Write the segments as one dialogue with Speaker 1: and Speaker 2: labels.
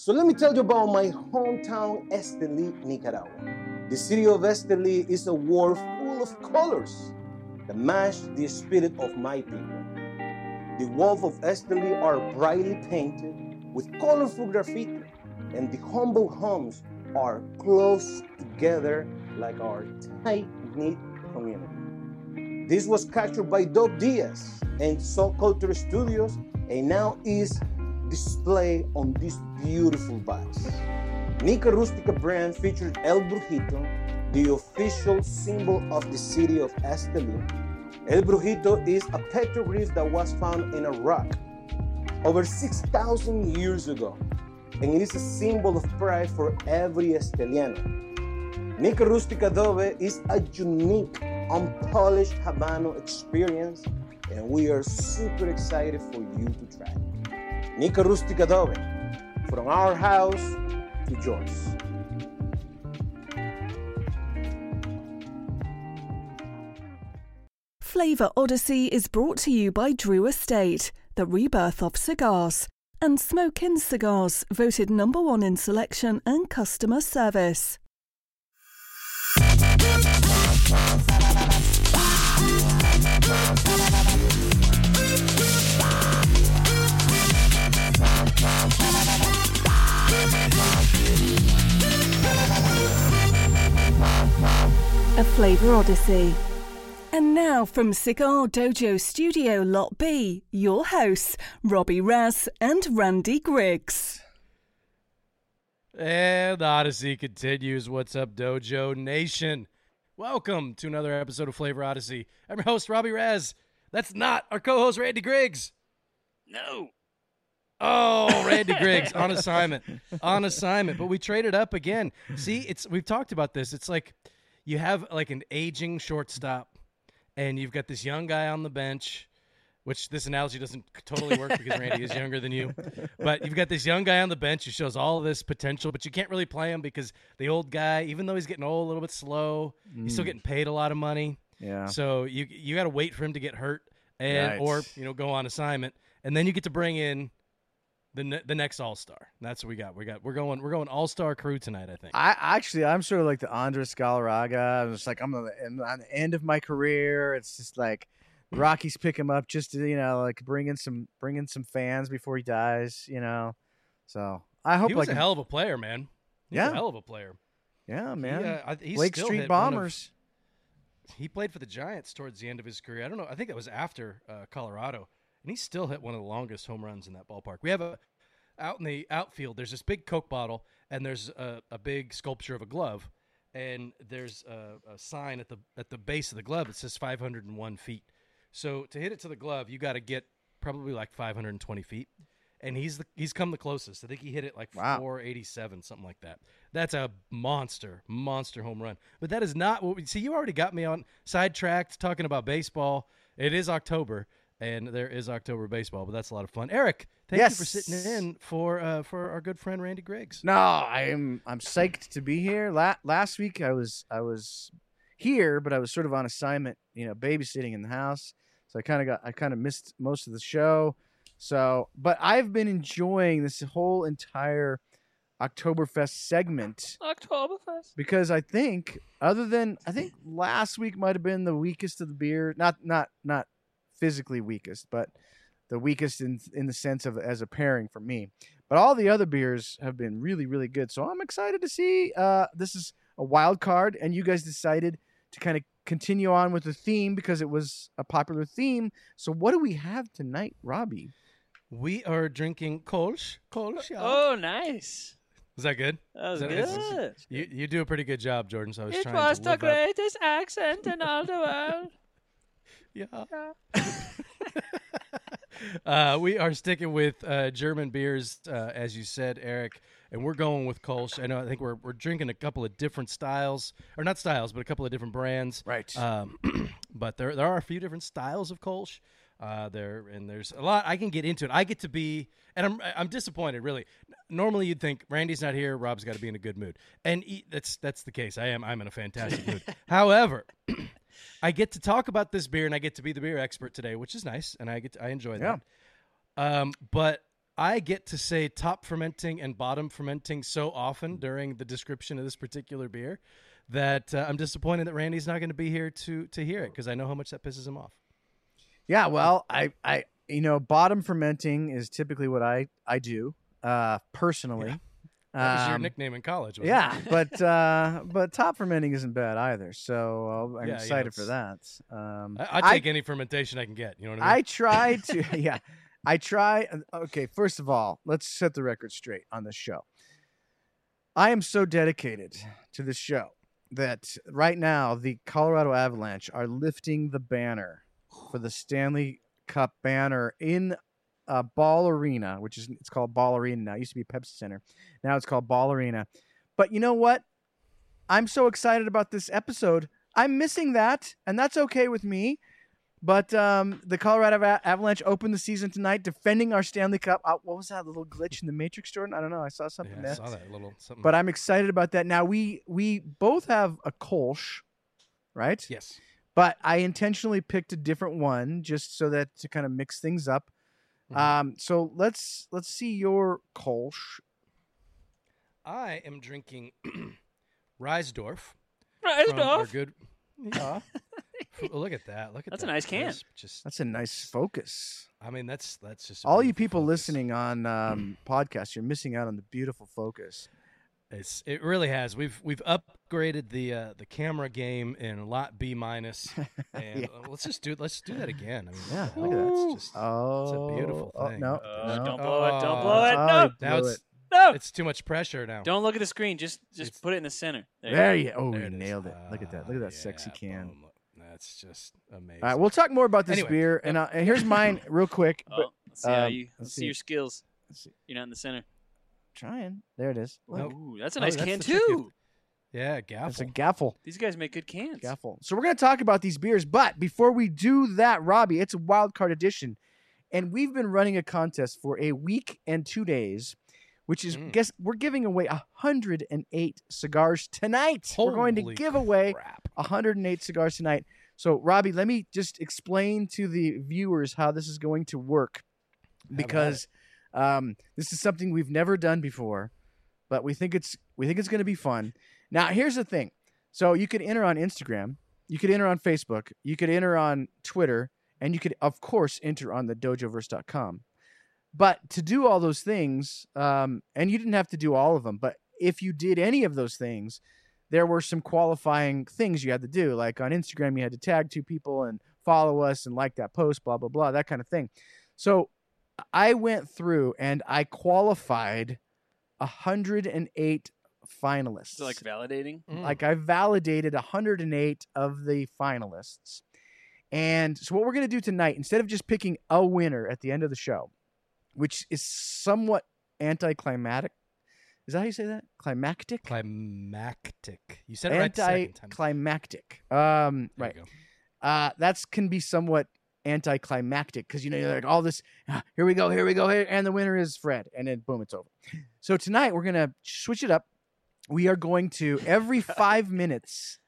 Speaker 1: So let me tell you about my hometown, Esteli, Nicaragua. The city of Esteli is a world full of colors that match the spirit of my people. The walls of Esteli are brightly painted with colorful graffiti, and the humble homes are close together like our tight-knit community. This was captured by Dope Diaz and Soul Culture Studios and now is displayed on this beautiful box. Nica Rustica brand features El Brujito, the official symbol of the city of Esteli. El Brujito is a petroglyph that was found in a rock over 6,000 years ago, and it is a symbol of pride for every Esteliano. Nica Rustica Adobe is a unique, unpolished Habano experience, and we are super excited for you to try. Nica Rustica Adobe, from our house to yours.
Speaker 2: Flavor Odyssey is brought to you by Drew Estate, the rebirth of cigars, and Smoke Inn Cigars, voted number one in selection and customer service. A Flavor Odyssey. And now from Cigar Dojo Studio Lot B, your hosts, Robby Raz and Randy Griggs.
Speaker 3: And the Odyssey continues. What's up, Dojo Nation? Welcome to another episode of Flavor Odyssey. I'm your host, Robby Raz. That's not our co host, Randy Griggs.
Speaker 4: No.
Speaker 3: Oh, Randy Griggs on assignment. On assignment. But we traded up again. See, it's we've talked about this. It's like you have like an aging shortstop and you've got this young guy on the bench, which this analogy doesn't totally work because Randy is younger than you. But you've got this young guy on the bench who shows all this potential, but you can't really play him because the old guy, even though he's getting old, a little bit slow, he's still mm. getting paid a lot of money.
Speaker 5: Yeah.
Speaker 3: So you you got to wait for him to get hurt and
Speaker 5: Right.
Speaker 3: or you know go on assignment, and then you get to bring in the ne- the next All Star. That's what we got. We got we're going we're going All Star crew tonight. I think.
Speaker 5: I actually, I'm sort of like the Andres Galarraga. I'm just like I'm on the, on the end of my career. It's just like Rockies pick him up just to you know like bring in some bring in some fans before he dies. You know, so I hope
Speaker 3: he was
Speaker 5: like
Speaker 3: a hell of a player, man. He
Speaker 5: Yeah.
Speaker 3: a hell of a player.
Speaker 5: yeah,
Speaker 3: He,
Speaker 5: man.
Speaker 3: uh, he's
Speaker 5: Lake
Speaker 3: still
Speaker 5: Street
Speaker 3: one of- he played for the Giants towards the end of his career. I don't know. I think that was after uh, Colorado, and he still hit one of the longest home runs in that ballpark. We have a out in the outfield. There's this big Coke bottle, and there's a, a big sculpture of a glove, and there's a, a sign at the at the base of the glove that says 501 feet. So to hit it to the glove, you got to get probably like 520 feet. And he's the he's come the closest. I think he hit it like
Speaker 5: Wow.
Speaker 3: 487, something like that. That's a monster, monster home run. But that is not what we see. You already got me on sidetracked talking about baseball. It is October, and there is October baseball, but that's a lot of fun. Eric, thank you for sitting in for uh, for our good friend Randy Griggs.
Speaker 5: No, I'm I'm psyched to be here. La- last week I was I was here, but I was sort of on assignment, you know, babysitting in the house. So I kind of got I kind of missed most of the show. So, but I've been enjoying this whole entire Oktoberfest segment
Speaker 4: Oktoberfest.
Speaker 5: because I think other than I think last week might have been the weakest of the beer, not not not physically weakest, but the weakest in in the sense of as a pairing for me. But all the other beers have been really really good. So I'm excited to see uh this is a wild card and you guys decided to kind of continue on with the theme because it was a popular theme. So what do we have tonight, Robby?
Speaker 3: We are drinking Kolsch. Kolsch, yeah.
Speaker 4: Oh, nice.
Speaker 3: Is that good?
Speaker 4: That was
Speaker 3: Is that- is- is-
Speaker 4: good.
Speaker 3: You you do a pretty good job, Jordan. So I was
Speaker 4: It
Speaker 3: trying
Speaker 4: was
Speaker 3: to
Speaker 4: the
Speaker 3: live up-
Speaker 4: greatest accent in all the world.
Speaker 3: Yeah. uh, we are sticking with uh, German beers, uh, as you said, Eric, and we're going with Kolsch. I know. I think we're we're drinking a couple of different styles, or not styles, but a couple of different brands.
Speaker 5: Right.
Speaker 3: Um, but there there are a few different styles of Kolsch. Uh, there and there's a lot I can get into it. I get to be, and I'm I'm disappointed. Really, normally you'd think Randy's not here, Rob's got to be in a good mood, and he, that's that's the case. I am I'm in a fantastic mood. However. I get to talk about this beer and I get to be the beer expert today, which is nice, and I get to, I enjoy that. Um, but I get to say top fermenting and bottom fermenting so often during the description of this particular beer that uh, I'm disappointed that Randy's not going to be here to to hear it because I know how much that pisses him off.
Speaker 5: Yeah, well, I, I, you know, bottom fermenting is typically what I, I do, uh, personally.
Speaker 3: That was your
Speaker 5: Um,
Speaker 3: nickname in college. wasn't
Speaker 5: Yeah, but uh, but top fermenting isn't bad either. So uh, I'm
Speaker 3: Yeah, yeah,
Speaker 5: excited for that. Um,
Speaker 3: I, I take any fermentation I can get. You know what I mean?
Speaker 5: I try to, yeah, I try. Okay, first of all, let's set the record straight on this show. I am so dedicated to this show that right now the Colorado Avalanche are lifting the banner for the Stanley Cup banner in uh, Ball Arena, which is it's called Ball Arena now. It used to be Pepsi Center. Now it's called Ball Arena. But you know what? I'm so excited about this episode. I'm missing that, and that's okay with me. But um, the Colorado Ava- Avalanche opened the season tonight, defending our Stanley Cup. Uh, what was that little glitch in the Matrix, Jordan? I don't know. I saw something
Speaker 3: yeah, I saw that little something.
Speaker 5: But I'm excited about that. Now we we both have a Kolsch, right?
Speaker 3: yes,
Speaker 5: But I intentionally picked a different one just so that to kind of mix things up.
Speaker 3: Mhm.
Speaker 5: Um, so let's let's see your Kolsch.
Speaker 3: I am drinking Reissdorf
Speaker 4: Right,
Speaker 3: from our
Speaker 4: off.
Speaker 3: good. Yeah. look at that! Look at
Speaker 4: That's a nice can.
Speaker 3: crisp, Just,
Speaker 5: That's a nice focus.
Speaker 3: I mean, that's that's just
Speaker 5: All you people
Speaker 3: focus.
Speaker 5: listening on um, podcasts, you're missing out on the beautiful focus.
Speaker 3: It's it really has. We've we've upgraded the uh, the camera game in lot B minus, and
Speaker 5: Yeah.
Speaker 3: uh, let's just do let's do that again. I mean,
Speaker 5: Yeah, look
Speaker 3: hell?
Speaker 5: at
Speaker 3: It's just
Speaker 5: Oh,
Speaker 3: beautiful
Speaker 5: oh, no,
Speaker 4: Uh,
Speaker 5: no.
Speaker 4: don't blow it. Don't
Speaker 3: Oh.
Speaker 4: blow it.
Speaker 5: Oh,
Speaker 4: No,
Speaker 3: now it's
Speaker 5: it.
Speaker 4: no.
Speaker 3: it's too much pressure now.
Speaker 4: Don't look at the screen. Just just
Speaker 3: It's-
Speaker 4: put it in the center. There,
Speaker 5: There
Speaker 4: you
Speaker 5: you Oh,
Speaker 3: There
Speaker 5: you
Speaker 3: it is.
Speaker 5: nailed it. Look at that. Look at
Speaker 3: Ah,
Speaker 5: that sexy can.
Speaker 3: boom. That's just amazing.
Speaker 5: All right, we'll talk more about this
Speaker 3: Anyway,
Speaker 5: beer, and, uh, and here's mine real quick. But
Speaker 4: Oh, let's see how
Speaker 5: um,
Speaker 4: you
Speaker 5: let's
Speaker 4: let's
Speaker 5: see.
Speaker 4: see your skills.
Speaker 5: Let's see.
Speaker 4: You're not in the center.
Speaker 5: Trying. There it is. Look,
Speaker 4: Ooh, that's a
Speaker 3: Oh,
Speaker 4: nice
Speaker 3: that's
Speaker 4: can
Speaker 3: the trick you-
Speaker 4: too.
Speaker 3: yeah,
Speaker 5: That's a
Speaker 3: Gaffel.
Speaker 5: Gaffel.
Speaker 4: These guys make good cans.
Speaker 5: Gaffel. So we're going to talk about these beers, but before we do that, Robby, it's a wild card edition, and we've been running a contest for a week and two days, which is
Speaker 3: Mm.
Speaker 5: guess we're giving away 108 cigars tonight. we're going to
Speaker 3: Holy
Speaker 5: give away
Speaker 3: crap.
Speaker 5: 108 cigars tonight. So Robby, let me just explain to the viewers how this is going to work,
Speaker 3: at
Speaker 5: because um, this is something we've never done before, but we think it's we think it's going to be fun. Now, here's the thing. So you could enter on Instagram, you could enter on Facebook, you could enter on Twitter, and you could of course enter on the dojoverse.com. But to do all those things, um, and you didn't have to do all of them, but if you did any of those things, there were some qualifying things you had to do. Like on Instagram, you had to tag two people and follow us and like that post, blah, blah, blah, that kind of thing. So I went through and I qualified 108 finalists.
Speaker 4: So like validating.
Speaker 3: Mm.
Speaker 5: Like I validated 108 of the finalists. And so what we're going to do tonight, instead of just picking a winner at the end of the show, which is somewhat anticlimactic. Is that how you say that? Climactic?
Speaker 3: climactic. You said it right second time.
Speaker 5: Anticlimactic. Um,
Speaker 3: There
Speaker 5: right.
Speaker 3: you go.
Speaker 5: Uh, that's can be somewhat anticlimactic because you know you're like all this. "Ah, here we go, here we go, here, and the winner is Fred, and then boom, it's over. So tonight we're gonna switch it up. We are going to every five minutes.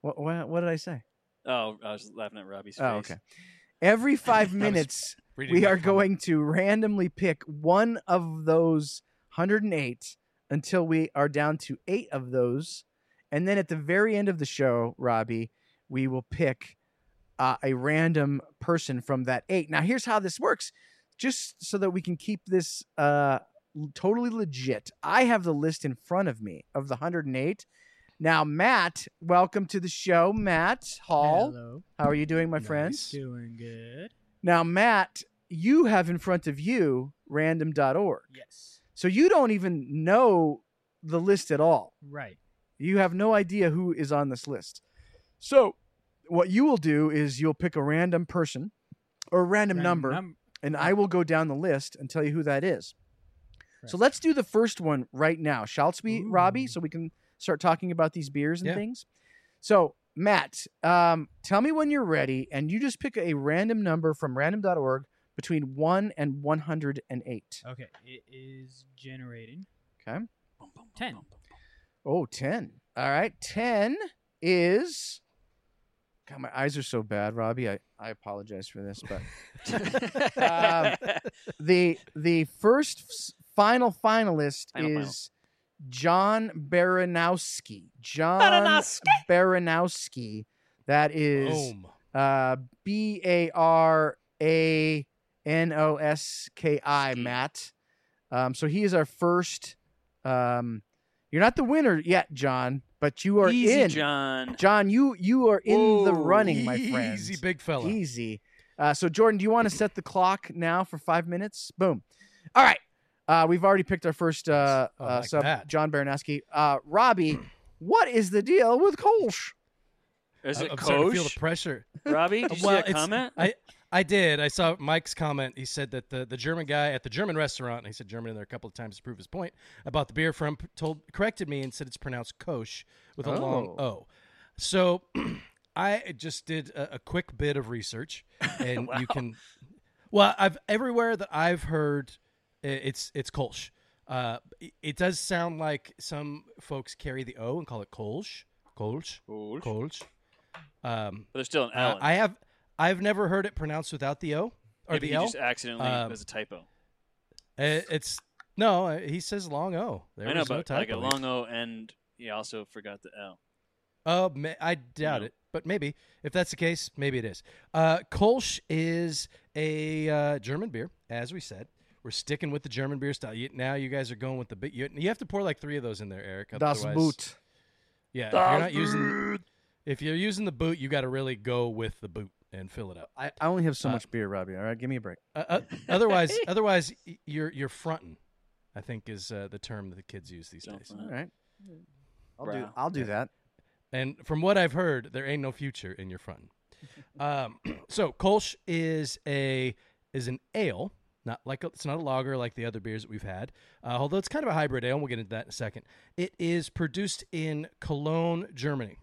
Speaker 5: What, what, what did I say?
Speaker 4: Oh, I was laughing at Robby's face.
Speaker 5: Oh, okay. Every five minutes, we are going to randomly pick one of those 108 until we are down to eight of those. And then at the very end of the show, Robby, we will pick uh, a random person from that eight. Now, here's how this works just so that we can keep this uh, totally legit. I have the list in front of me of the 108. Now, Matt, welcome to the show. Matt Hall.
Speaker 6: Hello.
Speaker 5: How are you doing, my?
Speaker 3: Nice.
Speaker 6: Doing good.
Speaker 5: Now, Matt, you have in front of you random.org.
Speaker 6: Yes.
Speaker 5: So you don't even know the list at all.
Speaker 6: Right.
Speaker 5: You have no idea who is on this list. So what you will do is you'll pick a random person or a random,
Speaker 6: Random
Speaker 5: number,
Speaker 6: num-
Speaker 5: and I will go down the list and tell you who that is. So let's do the first one right now. Shall we,
Speaker 6: Robby,
Speaker 5: so we can start talking about these beers and
Speaker 3: Yeah.
Speaker 5: things? So, Matt, um, tell me when you're ready, and you just pick a random number from random.org between 1 and 108.
Speaker 6: Okay. It is generating
Speaker 5: Okay.
Speaker 4: Boom, boom, boom,
Speaker 6: 10.
Speaker 4: boom, boom, boom.
Speaker 5: Oh, 10. All right. 10 is God, my eyes are so bad, Robby. I, I apologize for this, but Um, the the first final finalist
Speaker 4: Final, final.
Speaker 5: is John Baranowski. John
Speaker 4: Baranowski.
Speaker 5: Baranowski. That is uh, B A R A N O S K I. Matt. Um, so he is our first. Um, you're not the winner yet, John, but you are
Speaker 4: Easy,
Speaker 5: in.
Speaker 4: John.
Speaker 5: John, you you are in the running, my friend.
Speaker 3: Easy, big fella.
Speaker 5: Easy. Uh, so, Jordan, do you want to set the clock now for five minutes? Boom. All right. Uh, we've already picked our first uh,
Speaker 3: Oh,
Speaker 5: uh,
Speaker 3: like
Speaker 5: sub,
Speaker 3: that.
Speaker 5: John Baranowski. Uh, Robby, what is the deal with Kolsch?
Speaker 4: Is it
Speaker 3: I'm starting to feel the pressure.
Speaker 4: Robby, did you
Speaker 3: well,
Speaker 4: see that comment?
Speaker 3: I I did. I saw Mike's comment. He said that the, the German guy at the German restaurant, he said German in there a couple of times to prove his point about the beer from told corrected me and said it's pronounced Kosh with a long
Speaker 5: Oh.
Speaker 3: O. So I just did a, a quick bit of research, and you can. Well, I've everywhere that I've heard, it's it's Kolsch. Uh, it- it does sound like some folks carry the O and call it Kolsch, Kolsch,
Speaker 4: Kosh.
Speaker 3: Kolsch. Um,
Speaker 4: But there's still an
Speaker 3: uh,
Speaker 4: L. in
Speaker 3: I have I've never heard it pronounced without the O or
Speaker 4: Maybe
Speaker 3: the
Speaker 4: he
Speaker 3: L.
Speaker 4: just accidentally
Speaker 3: Um,
Speaker 4: was a typo.
Speaker 3: Uh, It's no, uh, he says long O. There
Speaker 4: I know,
Speaker 3: was no
Speaker 4: but like a long O, and he also forgot the L.
Speaker 3: Oh, ma- I doubt
Speaker 4: No.
Speaker 3: it, but maybe if that's the case, maybe it is. Uh, Kolsch is a uh, German beer, as we said. We're sticking with the German beer style. You, now you guys are going with the bit. You, you have to pour like three of those in there, Eric.
Speaker 5: Das Boot.
Speaker 3: Yeah, if you're not using, if you're using the boot, you got to really go with the boot and fill it up.
Speaker 5: I, I only have so
Speaker 3: Uh,
Speaker 5: much beer, Robbie. All right, give me a break.
Speaker 3: Uh, uh, otherwise, otherwise, you're you're fronting. I think is uh, the term that the kids use these
Speaker 4: Don't
Speaker 3: days.
Speaker 4: front.
Speaker 5: All right. I'll do. I'll do that.
Speaker 3: And from what I've heard, there ain't no future in your fronting. Um, so Kolsch is a is an ale, not like a, it's not a lager like the other beers that we've had. Uh, although it's kind of a hybrid ale, and we'll get into that in a second. It is produced in Cologne, Germany.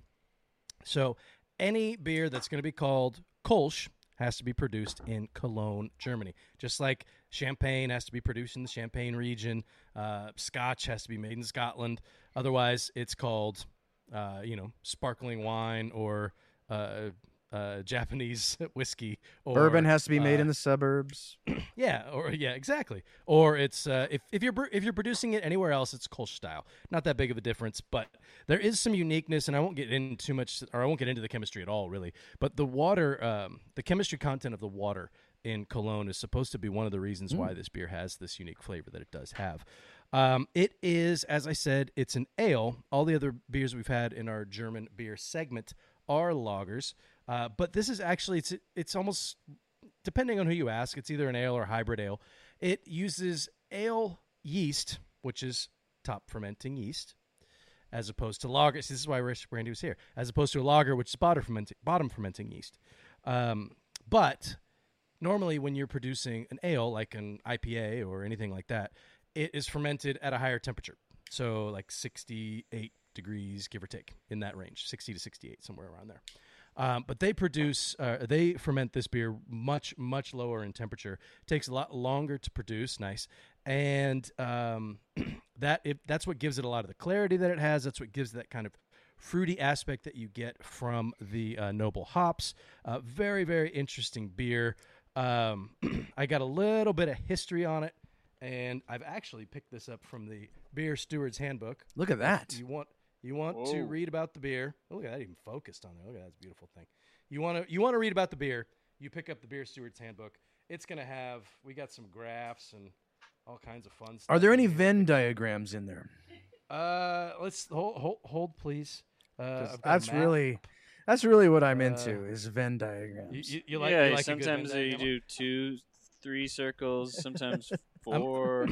Speaker 3: So any beer that's going to be called Kolsch has to be produced in Cologne, Germany. Just like champagne has to be produced in the Champagne region, uh, Scotch has to be made in Scotland. Otherwise, it's called, uh, you know, sparkling wine or uh, uh, Japanese whiskey. Or,
Speaker 5: Bourbon has to be made
Speaker 3: uh,
Speaker 5: in the suburbs.
Speaker 3: yeah, or yeah, exactly. Or it's uh, if if you're if you're producing it anywhere else, it's Kolsch style. Not that big of a difference, but there is some uniqueness, and I won't get into too much, or I won't get into the chemistry at all, really. But the water, um, the chemistry content of the water in Cologne is supposed to be one of the reasons why this beer has this unique flavor that it does have. Um, it is, as I said, it's an ale. All the other beers we've had in our German beer segment are lagers, uh, but this is actually it's it's almost depending on who you ask, it's either an ale or hybrid ale. It uses ale yeast, which is top fermenting yeast, as opposed to lager. This is why wish Randy was here, as opposed to a lager, which is bottom fermenting, bottom fermenting yeast. Um, but normally, when you're producing an ale, like an IPA or anything like that, it is fermented at a higher temperature. So, like 68 degrees, give or take, in that range, 60 to 68, somewhere around there. Um, but they produce, uh, they ferment this beer much, much lower in temperature. takes a lot longer to produce. Nice, and um, that it, that's what gives it a lot of the clarity that it has. That's what gives that kind of fruity aspect that you get from the uh, noble hops. Uh, very, very interesting beer. Um, I got a little bit of history on it, and I've actually picked this up from the Beer Steward's Handbook.
Speaker 5: Look at that.
Speaker 3: You want you want to read about the beer. Oh, look at that, even focused on there. Look at that beautiful thing. You want to you want to read about the beer. You pick up the Beer Steward's Handbook. It's gonna have we got some graphs and all kinds of fun stuff.
Speaker 5: Are there any
Speaker 3: here.
Speaker 5: Venn diagrams in there?
Speaker 3: Uh, let's hold hold, hold please. Uh,
Speaker 5: 'Cause
Speaker 3: I've got a
Speaker 5: that's really that's really what I'm
Speaker 3: Uh,
Speaker 5: into is Venn diagrams.
Speaker 3: You, you, you like,
Speaker 4: yeah,
Speaker 3: you like
Speaker 4: sometimes you do two, three circles, sometimes four.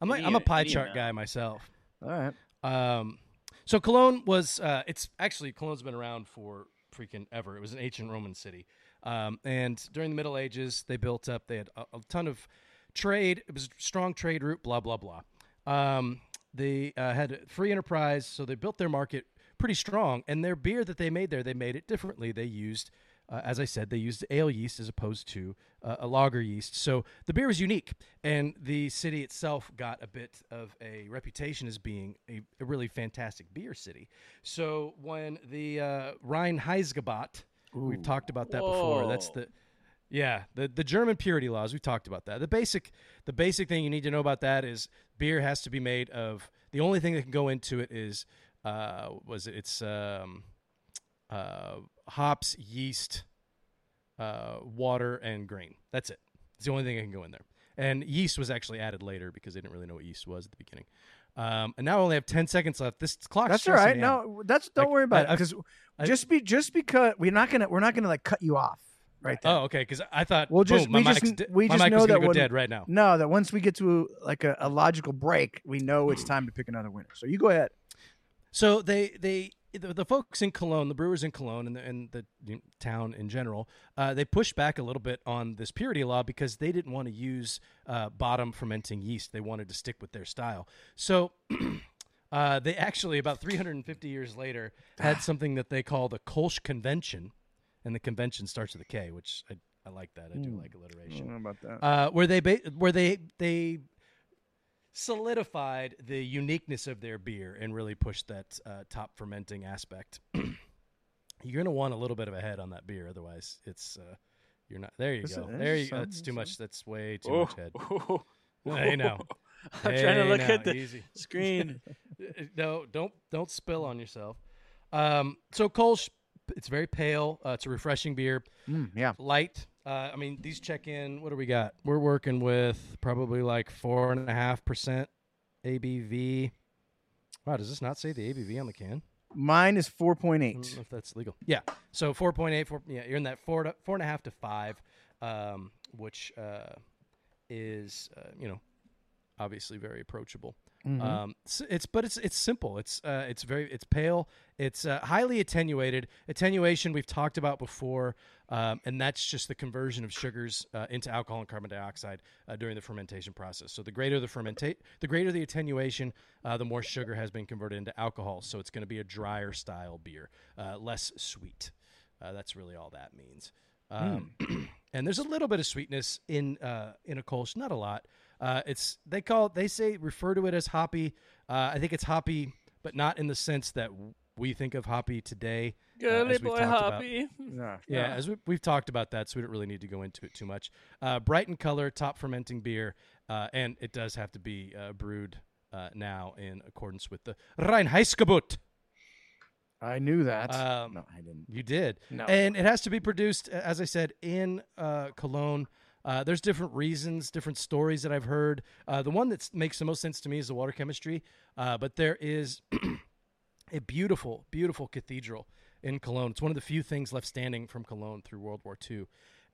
Speaker 3: I'm like
Speaker 4: Any-
Speaker 3: I'm a pie chart
Speaker 4: amount.
Speaker 3: guy myself.
Speaker 5: All right.
Speaker 3: Um, so Cologne was uh, it's actually Cologne's been around for freaking ever. It was an ancient Roman city, um, and during the Middle Ages they built up. They had a, a ton of trade. It was a strong trade route. Blah blah blah. Um, they uh, had free enterprise, so they built their market pretty strong. And their beer that they made there, they made it differently. They used uh, as I said, they used ale yeast as opposed to uh, a lager yeast. So the beer was unique, and the city itself got a bit of a reputation as being a, a really fantastic beer city. So when the uh, Reinheitsgebot We've talked about that before. That's the yeah, the the German purity laws. We've talked about that. The basic the basic thing you need to know about that is beer has to be made of the only thing that can go into it is uh was it it's um uh hops, yeast, uh water and grain. That's it. It's the only thing that can go in there. And yeast was actually added later because they didn't really know what yeast was at the beginning. Um, and now I only have ten seconds left. This clock.
Speaker 5: That's all right. No, that's don't
Speaker 3: Like,
Speaker 5: worry about
Speaker 3: I-
Speaker 5: it because just be just because we're not gonna we're not gonna like cut you off right there.
Speaker 3: Oh, okay. Because I thought
Speaker 5: We'll just-
Speaker 3: boom, my
Speaker 5: we just-
Speaker 3: di-
Speaker 5: we just know that
Speaker 3: go
Speaker 5: when-
Speaker 3: dead right now.
Speaker 5: No, that once we get to like a, a logical break, we know it's time to pick another winner. So you go ahead.
Speaker 3: So they they the, the folks in Cologne, the brewers in Cologne, and the, and the town in general, uh, they pushed back a little bit on this purity law because they didn't want to use uh, bottom fermenting yeast. They wanted to stick with their style. So. Uh, they actually, about 350 years later, had something that they call the Kolsch Convention, and the convention starts with a K, which I, I like that. I do like alliteration.
Speaker 5: about that.
Speaker 3: uh, where they ba- where they they solidified the uniqueness of their beer and really pushed that uh, top fermenting aspect. you're gonna want a little bit of a head on that beer, otherwise it's uh, you're not. There you
Speaker 5: This
Speaker 3: go.
Speaker 5: is-
Speaker 3: There you go. That's too much. That's way too
Speaker 4: Oh,
Speaker 3: much head. Hey now.
Speaker 4: I'm trying to look
Speaker 3: now,
Speaker 4: at the
Speaker 3: easy.
Speaker 4: screen.
Speaker 3: no, don't don't spill on yourself. Um, so Kolsch, it's very pale. Uh, it's a refreshing beer,
Speaker 5: Mm, yeah.
Speaker 3: light. Uh, I mean, these check in. What do we got? We're working with probably like four and a half percent ABV. Wow, does this not say the ABV on the can?
Speaker 5: Mine is four point eight.
Speaker 3: I don't know if that's legal. Yeah. So 4.8, four, yeah, you're in that four to four and a half to five, um, which uh, is uh, you know obviously very approachable.
Speaker 5: Mm-hmm.
Speaker 3: Um, it's but it's it's simple. It's uh, it's very it's pale. It's uh, highly attenuated. Attenuation we've talked about before, um, and that's just the conversion of sugars uh, into alcohol and carbon dioxide uh, during the fermentation process. So the greater the fermentate, the greater the attenuation, uh, the more sugar has been converted into alcohol. So it's going to be a drier style beer, uh, less sweet. Uh, that's really all that means. Um, and there's a little bit of sweetness in uh, in a Kolsch, not a lot. Uh, it's they call they say refer to it as hoppy. Uh, I think it's hoppy, but not in the sense that we think of hoppy today. uh,
Speaker 4: Girly
Speaker 3: as we've
Speaker 4: boy
Speaker 3: talked about.
Speaker 4: hoppy.
Speaker 5: Yeah.
Speaker 3: Yeah, as we, we've talked about that, so we don't really need to go into it too much. Uh, bright in color, top fermenting beer, uh, and it does have to be uh, brewed uh, now in accordance with the Reinheitsgebot.
Speaker 5: I knew that.
Speaker 3: Um,
Speaker 5: no, I didn't.
Speaker 3: You did.
Speaker 5: No.
Speaker 3: And it has to be produced, uh, as I said, in uh, Cologne. Uh, there's different reasons, different stories that I've heard. Uh, the one that makes the most sense to me is the water chemistry. Uh, but there is a beautiful, beautiful cathedral in Cologne. It's one of the few things left standing from Cologne through World War II.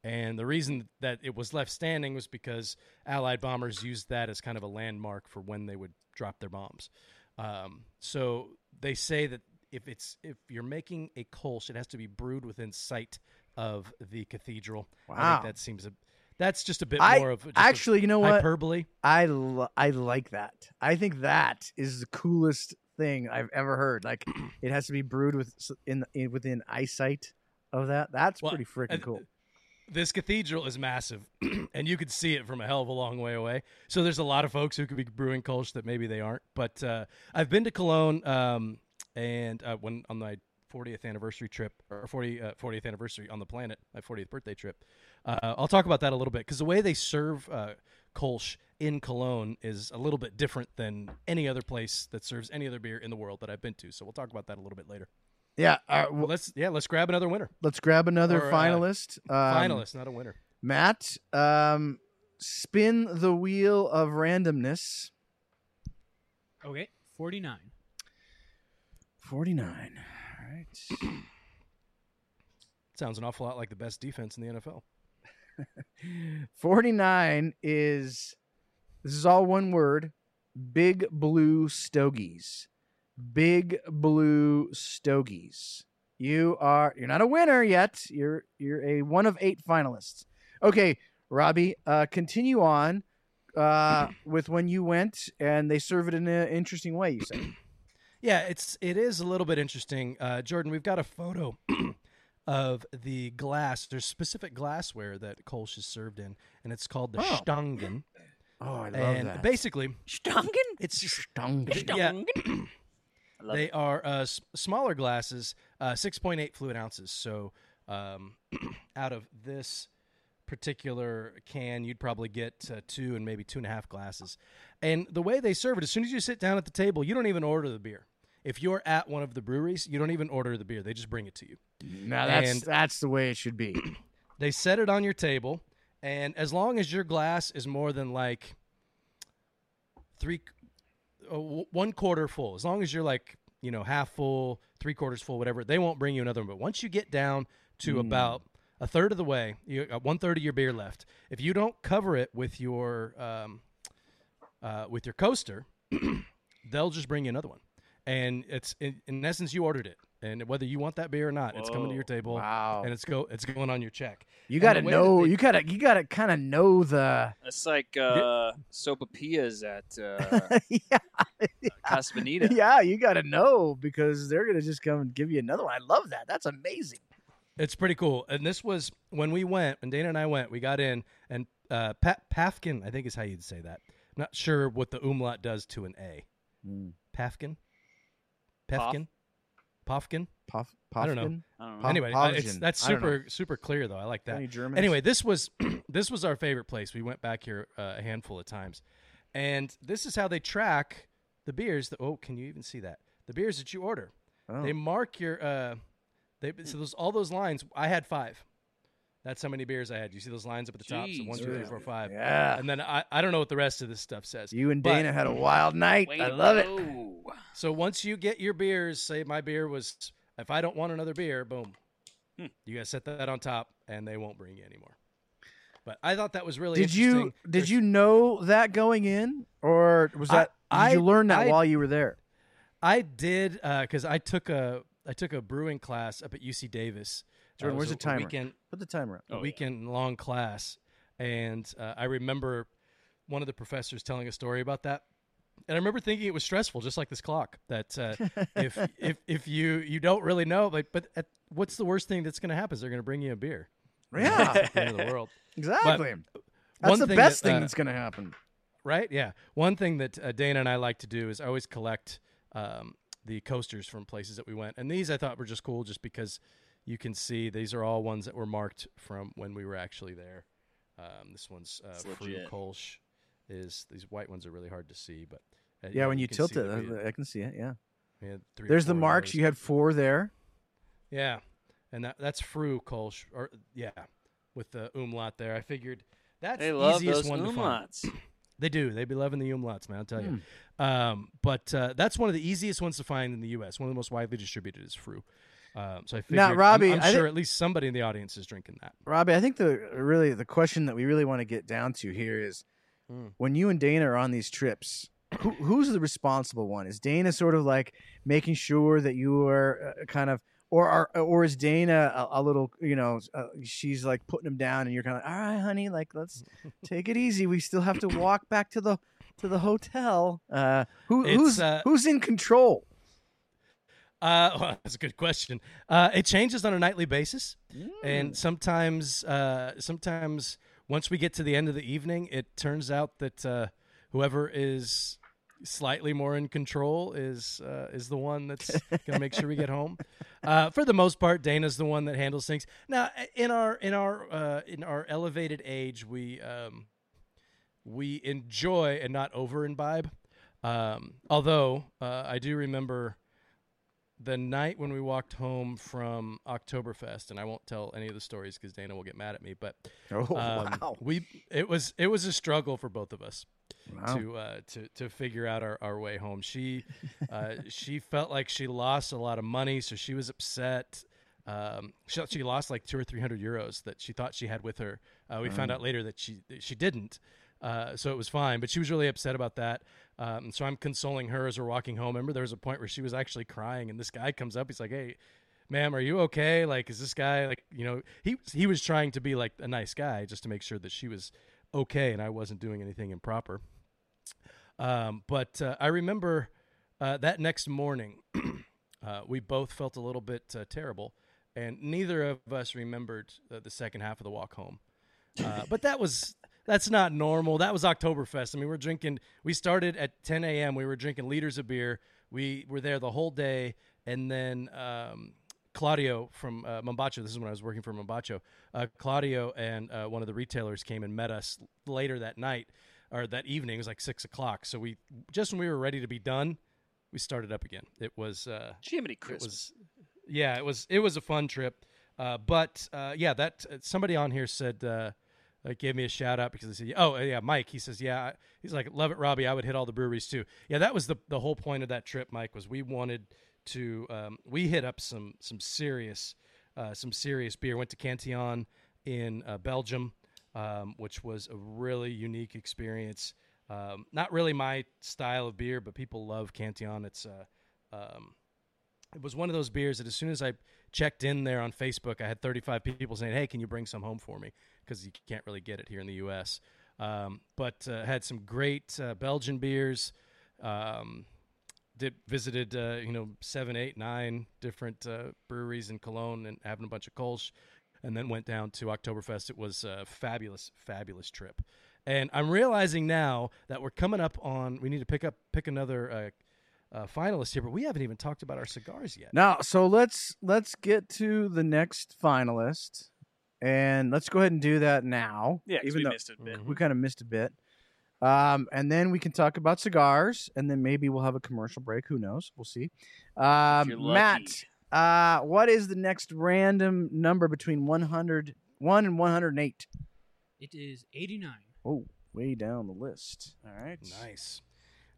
Speaker 3: And the reason that it was left standing was because Allied bombers used that as kind of a landmark for when they would drop their bombs. Um, so they say that if it's if you're making a Kolsch, it has to be brewed within sight of the cathedral. I
Speaker 5: Wow.
Speaker 3: think that seems a that's just a bit
Speaker 5: I
Speaker 3: more of
Speaker 5: actually, you know what?
Speaker 3: hyperbole.
Speaker 5: I lo- I like that. I think that is the coolest thing I've ever heard. Like it has to be brewed with in, in within eyesight of that. That's
Speaker 3: Well,
Speaker 5: pretty freaking cool.
Speaker 3: This cathedral is massive, and you could see it from a hell of a long way away. So there's a lot of folks who could be brewing Kolsch that maybe they aren't. But uh, I've been to Cologne, um, and uh, when on my 40th anniversary trip or 40 uh, 40th anniversary on the planet, my 40th birthday trip. Uh, I'll talk about that a little bit because the way they serve uh, Kolsch in Cologne is a little bit different than any other place that serves any other beer in the world that I've been to. So we'll talk about that a little bit later.
Speaker 5: Yeah. Uh,
Speaker 3: Well,
Speaker 5: well,
Speaker 3: let's yeah, let's grab another winner.
Speaker 5: let's grab another
Speaker 3: or, uh,
Speaker 5: finalist. Um,
Speaker 3: Finalist, not a winner.
Speaker 5: Matt, um, spin the wheel of randomness.
Speaker 6: Okay, 49.
Speaker 5: 49. All right.
Speaker 3: Sounds an awful lot like the best defense in the NFL.
Speaker 5: 49 is this is all one word big blue stogies. Big blue stogies. You are you're not a winner yet. You're you're a one of eight finalists. Okay robby uh continue on uh with when you went and they serve it in an interesting way you say
Speaker 3: Yeah, it's it is a little bit interesting. Uh, Jordan, we've got a photo of the glass. There's specific glassware that Kolsch is served in, and it's called the
Speaker 5: Oh.
Speaker 3: Stangen.
Speaker 5: oh i love
Speaker 3: and
Speaker 5: that
Speaker 3: basically,
Speaker 4: Stangen?
Speaker 3: it's just
Speaker 5: Stangen.
Speaker 3: yeah. They
Speaker 4: it.
Speaker 3: are uh, s- smaller glasses, uh, 6.8 fluid ounces. So Um, out of this particular can, you'd probably get uh, two and maybe two and a half glasses. And the way they serve it, as soon as you sit down at the table, you don't even order the beer. If you're at one of the breweries, you don't even order the beer; they just bring it to you.
Speaker 5: Now that's
Speaker 3: And-
Speaker 5: that's the way it should be.
Speaker 3: They set it on your table, and as long as your glass is more than like three, uh, one quarter full, as long as you're like you know half full, three quarters full, whatever, they won't bring you another one. But once you get down to about a third of the way, you got one third of your beer left. If you don't cover it with your um, uh, with your coaster, they'll just bring you another one. And it's in, in essence, you ordered it, and whether you want that beer or not, it's coming to your table,
Speaker 5: Wow.
Speaker 3: and it's go it's going on your check.
Speaker 5: You
Speaker 3: And
Speaker 5: got to
Speaker 3: the way that
Speaker 5: know.
Speaker 3: they-
Speaker 5: You got to. You got to kind of know the.
Speaker 4: It's like uh, sopapillas at uh,
Speaker 5: yeah,
Speaker 4: Casa Bonita.
Speaker 5: yeah. You got to know because they're gonna just come and give you another one. I love that. That's amazing.
Speaker 3: It's pretty cool. And this was when we went, when Dana and I went, we got in, and uh, Pat Pafkin, I think is how you'd say that. not sure what the umlaut does to an A. Pafkin?
Speaker 4: Pof?
Speaker 3: Pefkin? Pofkin?
Speaker 5: Puff.
Speaker 3: I don't know.
Speaker 4: I don't know.
Speaker 3: Anyway, it's, that's
Speaker 5: I don't know.
Speaker 3: super super clear though. I like that.
Speaker 5: Any Germans?
Speaker 3: Anyway, this was this was our favorite place. We went back here uh, a handful of times, and this is how they track the beers. That oh, can you even see that the beers that you order?
Speaker 5: Oh.
Speaker 3: They mark your uh, they so those all those lines. I had five. That's how many beers I had. You see those lines up at the top? So one, two, three, four, five.
Speaker 5: Yeah.
Speaker 3: And then I, I don't know what the rest of this stuff says.
Speaker 5: You and
Speaker 3: But-
Speaker 5: Dana had a wild night. I love it.
Speaker 3: So once you get your beers, say my beer was, if I don't want another beer, boom,
Speaker 4: Hmm.
Speaker 3: you gotta set that on top, and they won't bring you anymore. But I thought that was really
Speaker 5: Did you did
Speaker 3: There's-
Speaker 5: you know that going in, or was
Speaker 3: I-
Speaker 5: that did you
Speaker 3: I-
Speaker 5: learn that
Speaker 3: I-
Speaker 5: while you were there?
Speaker 3: I did because I took a I took a brewing class up at UC Davis.
Speaker 5: Jordan, where's the timer?
Speaker 3: Weekend,
Speaker 5: Put the timer up.
Speaker 3: a
Speaker 4: Oh, yeah.
Speaker 3: weekend long class, and uh, I remember one of the professors telling a story about that. And I remember thinking it was stressful, just like this clock. That uh, if if if you you don't really know, like, but at, what's the worst thing that's going to happen? Is they're going to bring you a beer.
Speaker 5: Yeah,
Speaker 3: the end of the world.
Speaker 5: exactly. That's
Speaker 3: one
Speaker 5: the best
Speaker 3: that,
Speaker 5: thing
Speaker 3: uh,
Speaker 5: that's going to happen.
Speaker 3: right? Yeah. One thing that uh, Dana and I like to do is I always collect um, the coasters from places that we went, and these I thought were just cool, just because you can see these are all ones that were marked from when we were actually there. Um, this one's uh, Früh
Speaker 4: legit.
Speaker 3: Kolsch. Is these white ones are really hard to see, but uh,
Speaker 5: Yeah, when you,
Speaker 3: can
Speaker 5: tilt it,
Speaker 3: that
Speaker 5: I, can see it. Yeah.
Speaker 3: three
Speaker 5: There's the marks.
Speaker 3: those.
Speaker 5: You had four there.
Speaker 3: Yeah, and that that's Früh Kolsch, or yeah, with the umlaut there. I figured that's
Speaker 4: They
Speaker 3: the
Speaker 4: love
Speaker 3: easiest
Speaker 4: those
Speaker 3: one to find.
Speaker 4: umlauts.
Speaker 3: They do. They be loving the umlauts, man. I'll tell you.
Speaker 5: Hmm.
Speaker 3: Um, but uh, that's one of the easiest ones to find in the U.S. One of the most widely distributed is Früh. Um, so I figured,
Speaker 5: Now,
Speaker 3: I'm-
Speaker 5: Robby,
Speaker 3: I'm, sure
Speaker 5: thi-
Speaker 3: at least somebody in the audience is drinking that.
Speaker 5: Robby, I think the really the question that we really want to get down to here is
Speaker 3: Mm.
Speaker 5: when you and Dana are on these trips, who, who's the responsible one? Is Dana sort of like making sure that you are uh, kind of, or are, or is Dana a, a little, you know, uh, she's like putting him down, and you're kind of, all right, honey, like let's take it easy. We still have to walk back to the to the hotel. Uh, who, who's
Speaker 3: uh,
Speaker 5: who's in control?
Speaker 3: Uh, well, that's a good question. Uh, it changes on a nightly basis,
Speaker 5: Mm.
Speaker 3: and sometimes, uh, sometimes once we get to the end of the evening, it turns out that uh, whoever is slightly more in control is uh, is the one that's going to make sure we get home. Uh, for the most part, Dana's the one that handles things. Now, in our in our uh, in our elevated age, we um, we enjoy and not over imbibe. Um, although uh, I do remember the night when we walked home from Oktoberfest, and I won't tell any of the stories because Dana will get mad at me. But
Speaker 5: Oh
Speaker 3: um,
Speaker 5: wow!
Speaker 3: we it was it was a struggle for both of us
Speaker 5: Wow.
Speaker 3: to uh, to to figure out our, our way home. She uh, she felt like she lost a lot of money, so she was upset. Um, she, she lost like two or three hundred euros that she thought she had with her. Uh, we found out later that she she didn't. Uh, so it was fine, but she was really upset about that. Um, so I'm consoling her as we're walking home. Remember, there was a point where she was actually crying, and this guy comes up. He's like, "Hey, ma'am, are you okay? Like, is this guy like, you know, he he was trying to be like a nice guy just to make sure that she was okay and I wasn't doing anything improper. Um, but uh, I remember uh, that next morning, uh, we both felt a little bit uh, terrible, and neither of us remembered uh, the second half of the walk home. Uh, but that was that's not normal. That was Oktoberfest. I mean, we're drinking. We started at 10 a.m. We were drinking liters of beer. We were there the whole day, and then um, Claudio from uh, Mombacho. This is when I was working for Mombacho. Uh, Claudio and uh, one of the retailers came and met us later that night or that evening. It was like six o'clock. So we just when we were ready to be done, we started up again. It was uh,
Speaker 4: Jiminy
Speaker 3: it
Speaker 4: Christmas.
Speaker 3: was yeah, it was it was a fun trip. Uh, but uh, yeah, that uh, somebody on here said uh, gave me a shout out because they said, "Oh yeah, Mike." He says, "Yeah." He's like, "Love it, Robby. I would hit all the breweries too." Yeah, that was the the whole point of that trip, Mike. Was we wanted to um, we hit up some some serious uh, some serious beer. Went to Cantillon in uh, Belgium, um, which was a really unique experience. Um, not really my style of beer, but people love Cantillon. It's uh, um, it was one of those beers that as soon as I checked in there on Facebook, I had 35 people saying, "Hey, can you bring some home for me?" Because you can't really get it here in the U.S. Um, but uh, had some great uh, Belgian beers. Um, did visited uh, you know seven, eight, nine different uh, breweries in Cologne and having a bunch of Kolsch, and then went down to Oktoberfest. It was a fabulous, fabulous trip. And I'm realizing now that we're coming up on. We need to pick up pick another uh, uh, finalist here, but we haven't even talked about our cigars yet.
Speaker 5: Now, so let's let's get to the next finalist, and let's go ahead and do that now.
Speaker 4: Yeah,
Speaker 5: even
Speaker 4: we
Speaker 5: though
Speaker 4: missed a bit.
Speaker 5: we kind of missed a bit. Um, and then we can talk about cigars, and then maybe we'll have a commercial break. Who knows? We'll see. Um, Matt, uh, what is the next random number between 100, 1 and 108?
Speaker 6: It is 89.
Speaker 5: Oh, way down the list. All right.
Speaker 3: Nice.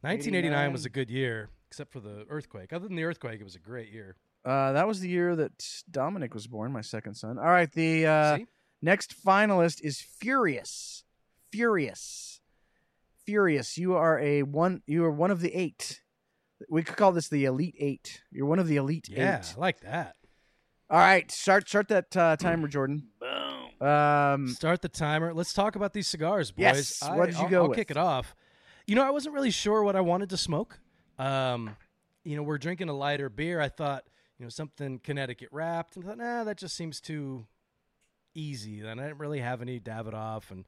Speaker 3: 1989 was a good year, except for the earthquake. Other than the earthquake, it was a great year.
Speaker 5: Uh, that was the year that Dominic was born, my second son. All right. The uh, Next finalist is Furious. Furious. Furious. You are a one. You are one of the eight. We could call this the elite eight. You're one of the elite
Speaker 3: Yeah,
Speaker 5: eight.
Speaker 3: I like that.
Speaker 5: All right. Start start that uh, timer, Jordan.
Speaker 4: Boom.
Speaker 5: Um,
Speaker 3: Start the timer. Let's talk about these cigars, boys.
Speaker 5: Yes,
Speaker 3: I,
Speaker 5: what did you
Speaker 3: I'll-
Speaker 5: go
Speaker 3: I'll
Speaker 5: with?
Speaker 3: kick it off. You know, I wasn't really sure what I wanted to smoke. Um, you know, we're drinking a lighter beer. I thought, you know, something Connecticut wrapped, and I thought, nah, that just seems too easy. And I didn't really have any Davidoff, and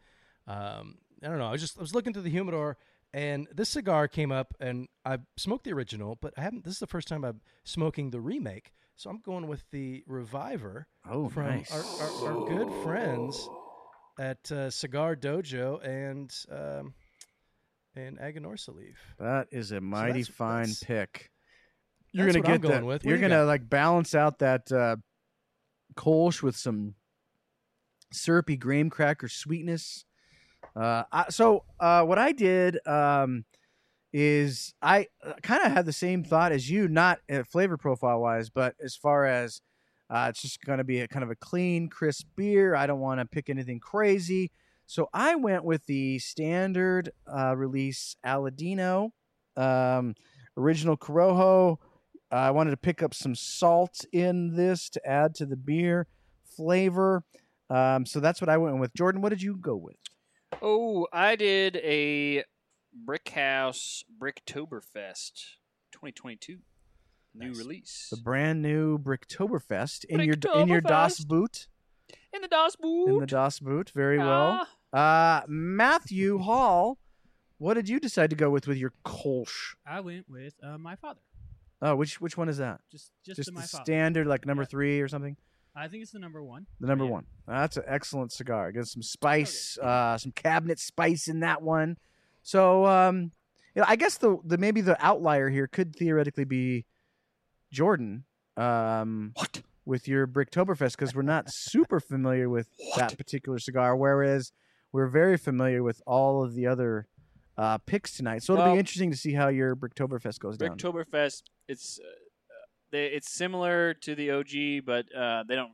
Speaker 3: um, I don't know. I was just I was looking through the humidor, and this cigar came up, and I smoked the original, but I haven't. This is the first time I'm smoking the remake, so I'm going with the Reviver
Speaker 5: oh,
Speaker 3: from
Speaker 5: nice.
Speaker 3: our, our, our good friends at uh, Cigar Dojo and um, and Aganorsa Leaf.
Speaker 5: That is a mighty
Speaker 3: that's-
Speaker 5: fine
Speaker 3: that's-
Speaker 5: pick. You're gonna get
Speaker 3: going
Speaker 5: that.
Speaker 3: with. What
Speaker 5: You're
Speaker 3: you
Speaker 5: gonna
Speaker 3: got?
Speaker 5: like balance out that uh, Kolsch with some syrupy graham cracker sweetness. Uh, I, so uh, what I did um, is I kind of had the same thought as you, not uh, flavor profile wise, but as far as uh, it's just going to be a kind of a clean, crisp beer. I don't want to pick anything crazy. So I went with the standard uh, release Aladino, um, original Corojo. I wanted to pick up some salt in this to add to the beer flavor. Um, so that's what I went with. Jordan, what did you go with?
Speaker 4: Oh, I did a Brick House Bricktoberfest 2022 new release
Speaker 5: The brand new Bricktoberfest in your in your
Speaker 4: Bricktoberfest.
Speaker 5: boot.
Speaker 4: in the Das Boot.
Speaker 5: In the Das boot, very well.
Speaker 4: Ah,
Speaker 5: Uh, Matthew Hall, what did you decide to go with with your Kolsch?
Speaker 6: I went with uh, my father.
Speaker 5: Oh, which which one is that?
Speaker 6: Just just,
Speaker 5: Just the
Speaker 6: my
Speaker 5: standard, like number
Speaker 6: Yeah.
Speaker 5: three or something.
Speaker 6: I think it's the number one.
Speaker 5: The number
Speaker 6: Yeah.
Speaker 5: one. That's an excellent cigar. Get some spice, uh, some cabinet spice in that one. So, um, you know, I guess the the maybe the outlier here could theoretically be Jordan. Um,
Speaker 4: What?
Speaker 5: with your Bricktoberfest because we're not super familiar with that particular cigar, whereas we're very familiar with all of the other uh, picks tonight. So it'll
Speaker 4: Well-
Speaker 5: be interesting to see how your Bricktoberfest goes down.
Speaker 4: Bricktoberfest. It's uh, they, it's similar to the OG, but uh, they don't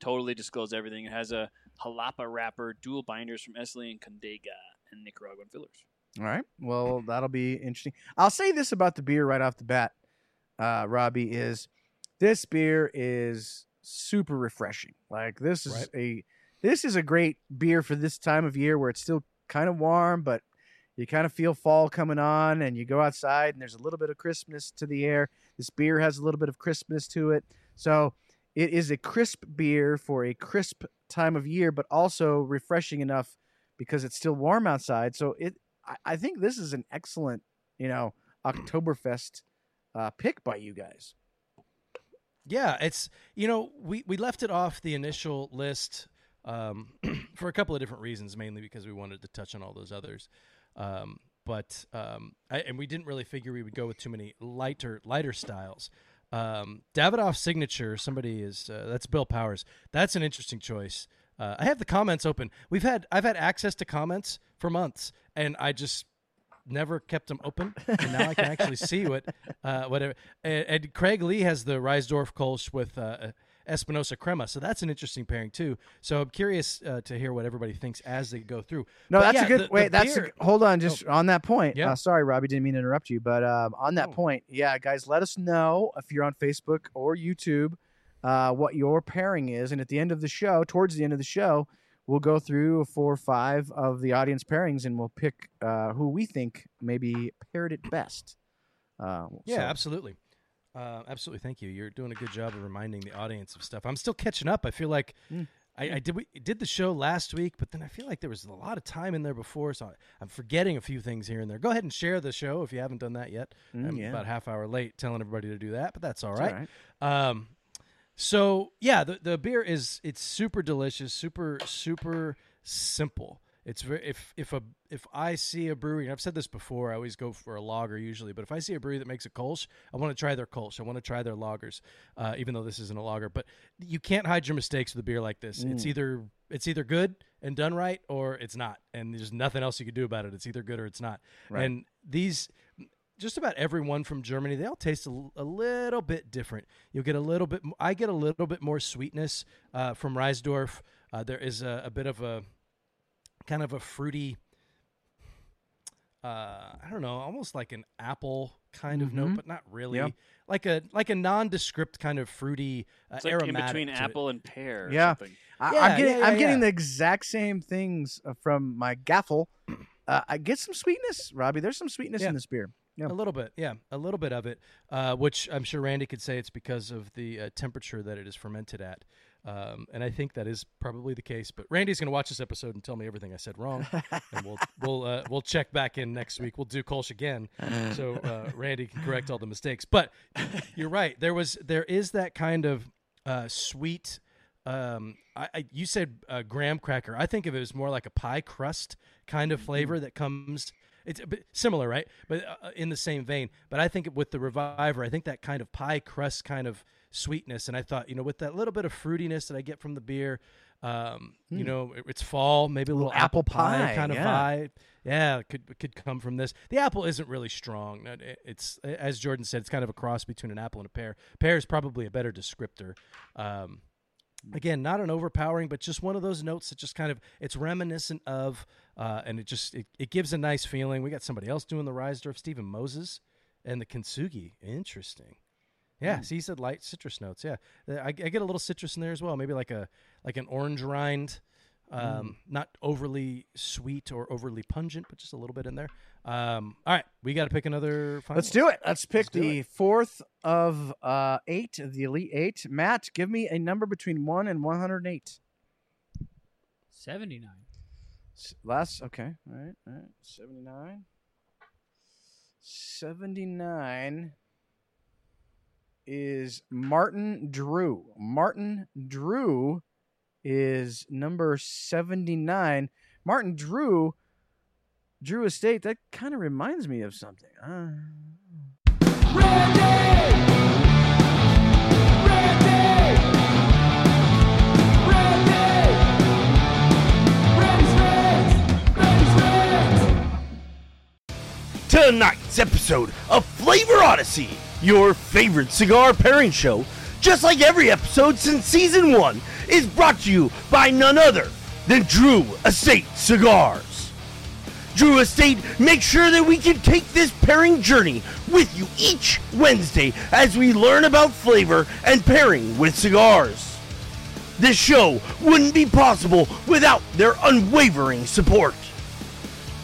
Speaker 4: totally disclose everything. It has a Jalapa wrapper, dual binders from Esteli and Condega, and Nicaraguan fillers.
Speaker 5: All right. Well, that'll be interesting. I'll say this about the beer right off the bat, uh, Robby, is this beer is super refreshing. Like this is
Speaker 3: Right.
Speaker 5: a this is a great beer for this time of year where it's still kind of warm, but you kind of feel fall coming on and you go outside and there's a little bit of crispness to the air. This beer has a little bit of crispness to it. So it is a crisp beer for a crisp time of year, but also refreshing enough because it's still warm outside. So it I, think this is an excellent, you know, Oktoberfest uh, pick by you guys.
Speaker 3: Yeah, it's you know we we left it off the initial list um, for a couple of different reasons, mainly because we wanted to touch on all those others. Um, but um, I, and we didn't really figure we would go with too many lighter lighter styles. Um, Davidoff signature. Somebody is uh, that's Bill Powers. That's an interesting choice. Uh, I have the comments open. We've had I've had access to comments for months, and I just never kept them open, and now I can actually see what uh, whatever. And, and Craig Lee has the Reissdorf Kolsch with uh, Espinosa Crema, so that's an interesting pairing too. So I'm curious uh, to hear what everybody thinks as they go through.
Speaker 5: No,
Speaker 3: But
Speaker 5: that's
Speaker 3: yeah,
Speaker 5: a good.
Speaker 3: the- the
Speaker 5: wait, that's a,
Speaker 3: beer-
Speaker 5: hold on. Just on that point.
Speaker 3: Yeah.
Speaker 5: Uh, sorry, Robby, didn't mean to interrupt you, but um, on that
Speaker 3: Oh.
Speaker 5: point, yeah, guys, let us know if you're on Facebook or YouTube uh, what your pairing is, and at the end of the show, towards the end of the show, we'll go through four or five of the audience pairings, and we'll pick uh, who we think maybe paired it best. Uh,
Speaker 3: Yeah,
Speaker 5: so-
Speaker 3: absolutely. Uh, absolutely. Thank you. You're doing a good job of reminding the audience of stuff. I'm still catching up. I feel like
Speaker 5: Mm.
Speaker 3: I, I did we did the show last week, but then I feel like there was a lot of time in there before, so I'm forgetting a few things here and there. Go ahead and share the show if you haven't done that yet.
Speaker 5: Mm,
Speaker 3: I'm
Speaker 5: yeah.
Speaker 3: about a half hour late telling everybody to do that, but that's all
Speaker 5: It's all
Speaker 3: right. Um, so yeah, the the beer is it's super delicious, super super simple. It's very if if a if I see a brewery, and I've said this before, I always go for a lager usually, but if I see a brewery that makes a Kolsch, I want to try their Kolsch. I want to try their lagers, uh, even though this isn't a lager. But you can't hide your mistakes with a beer like this. It's
Speaker 5: Mm.
Speaker 3: either it's either good and done right, or it's not, and there's nothing else you can do about it. It's either good or it's not.
Speaker 5: Right.
Speaker 3: And these just about everyone from Germany, they all taste a little bit different. You'll get a little bit. I get a little bit more sweetness uh, from Reissdorf. Uh, there is a, a bit of a kind of a fruity. Uh, I don't know, almost like an apple kind of note,
Speaker 5: Mhm.
Speaker 3: but not really.
Speaker 5: Yeah.
Speaker 3: Like a like a nondescript kind of fruity uh,
Speaker 4: It's like in between
Speaker 3: to it.
Speaker 4: apple and pear. Or
Speaker 5: Yeah.
Speaker 4: something.
Speaker 5: I,
Speaker 3: Yeah,
Speaker 5: I'm getting
Speaker 3: yeah, yeah,
Speaker 5: I'm getting
Speaker 3: yeah.
Speaker 5: the exact same things uh, from my Gaffel. Uh, I get some sweetness, Robby. There's some sweetness
Speaker 3: Yeah.
Speaker 5: in this beer. Yeah.
Speaker 3: A little bit, yeah, a little bit of it, uh, which I'm sure Randy could say it's because of the uh, temperature that it is fermented at, um, and I think that is probably the case. But Randy's going to watch this episode and tell me everything I said wrong, and we'll we'll uh, we'll check back in next week. We'll do Kolsch again, so uh, Randy can correct all the mistakes. But you're right. There was there is that kind of uh, sweet. Um, I, I you said uh, graham cracker. I think of it as more like a pie crust kind of flavor that comes. It's a bit similar, right? But uh, in the same vein. But I think with the reviver, I think that kind of pie crust kind of sweetness. And I thought, you know, with that little bit of fruitiness that I get from the beer, um, you know, it- it's fall, maybe a little,
Speaker 5: Hmm. Little apple
Speaker 3: pie,
Speaker 5: pie,
Speaker 3: kind of
Speaker 5: yeah.
Speaker 3: vibe. Yeah, could could come from this. The apple isn't really strong. It- It's as Jordan said, it's kind of a cross between an apple and a pear. Pear is probably a better descriptor. Um, again not an overpowering but just one of those notes that just kind of it's reminiscent of uh, and it just it, it gives a nice feeling. We got somebody else doing the Reissdorf Stephen Moses and the Kintsugi. Interesting. Yeah see he said light citrus notes. Yeah I, I get a little citrus in there as well. Maybe like a like an orange rind um, not overly sweet or overly pungent but just a little bit in there um, all right we got to pick another
Speaker 5: Let's
Speaker 3: finalist.
Speaker 5: do it. Let's pick
Speaker 3: Let's do
Speaker 5: the fourth of uh, eight, of the Elite Eight. Matt, give me a number between one and one hundred eight.
Speaker 6: 79.
Speaker 5: Last, okay, all right, all right, seventy nine. Seventy nine is Martin Drew. Martin Drew is number seventy nine. Martin Drew, Drew Estate. That kind of reminds me of something. Uh,
Speaker 7: Tonight's episode of Flavor Odyssey, your favorite cigar pairing show, just like every episode since season one, is brought to you by none other than Drew Estate Cigars. Drew Estate makes sure that we can take this pairing journey with you each Wednesday as we learn about flavor and pairing with cigars. This show wouldn't be possible without their unwavering support.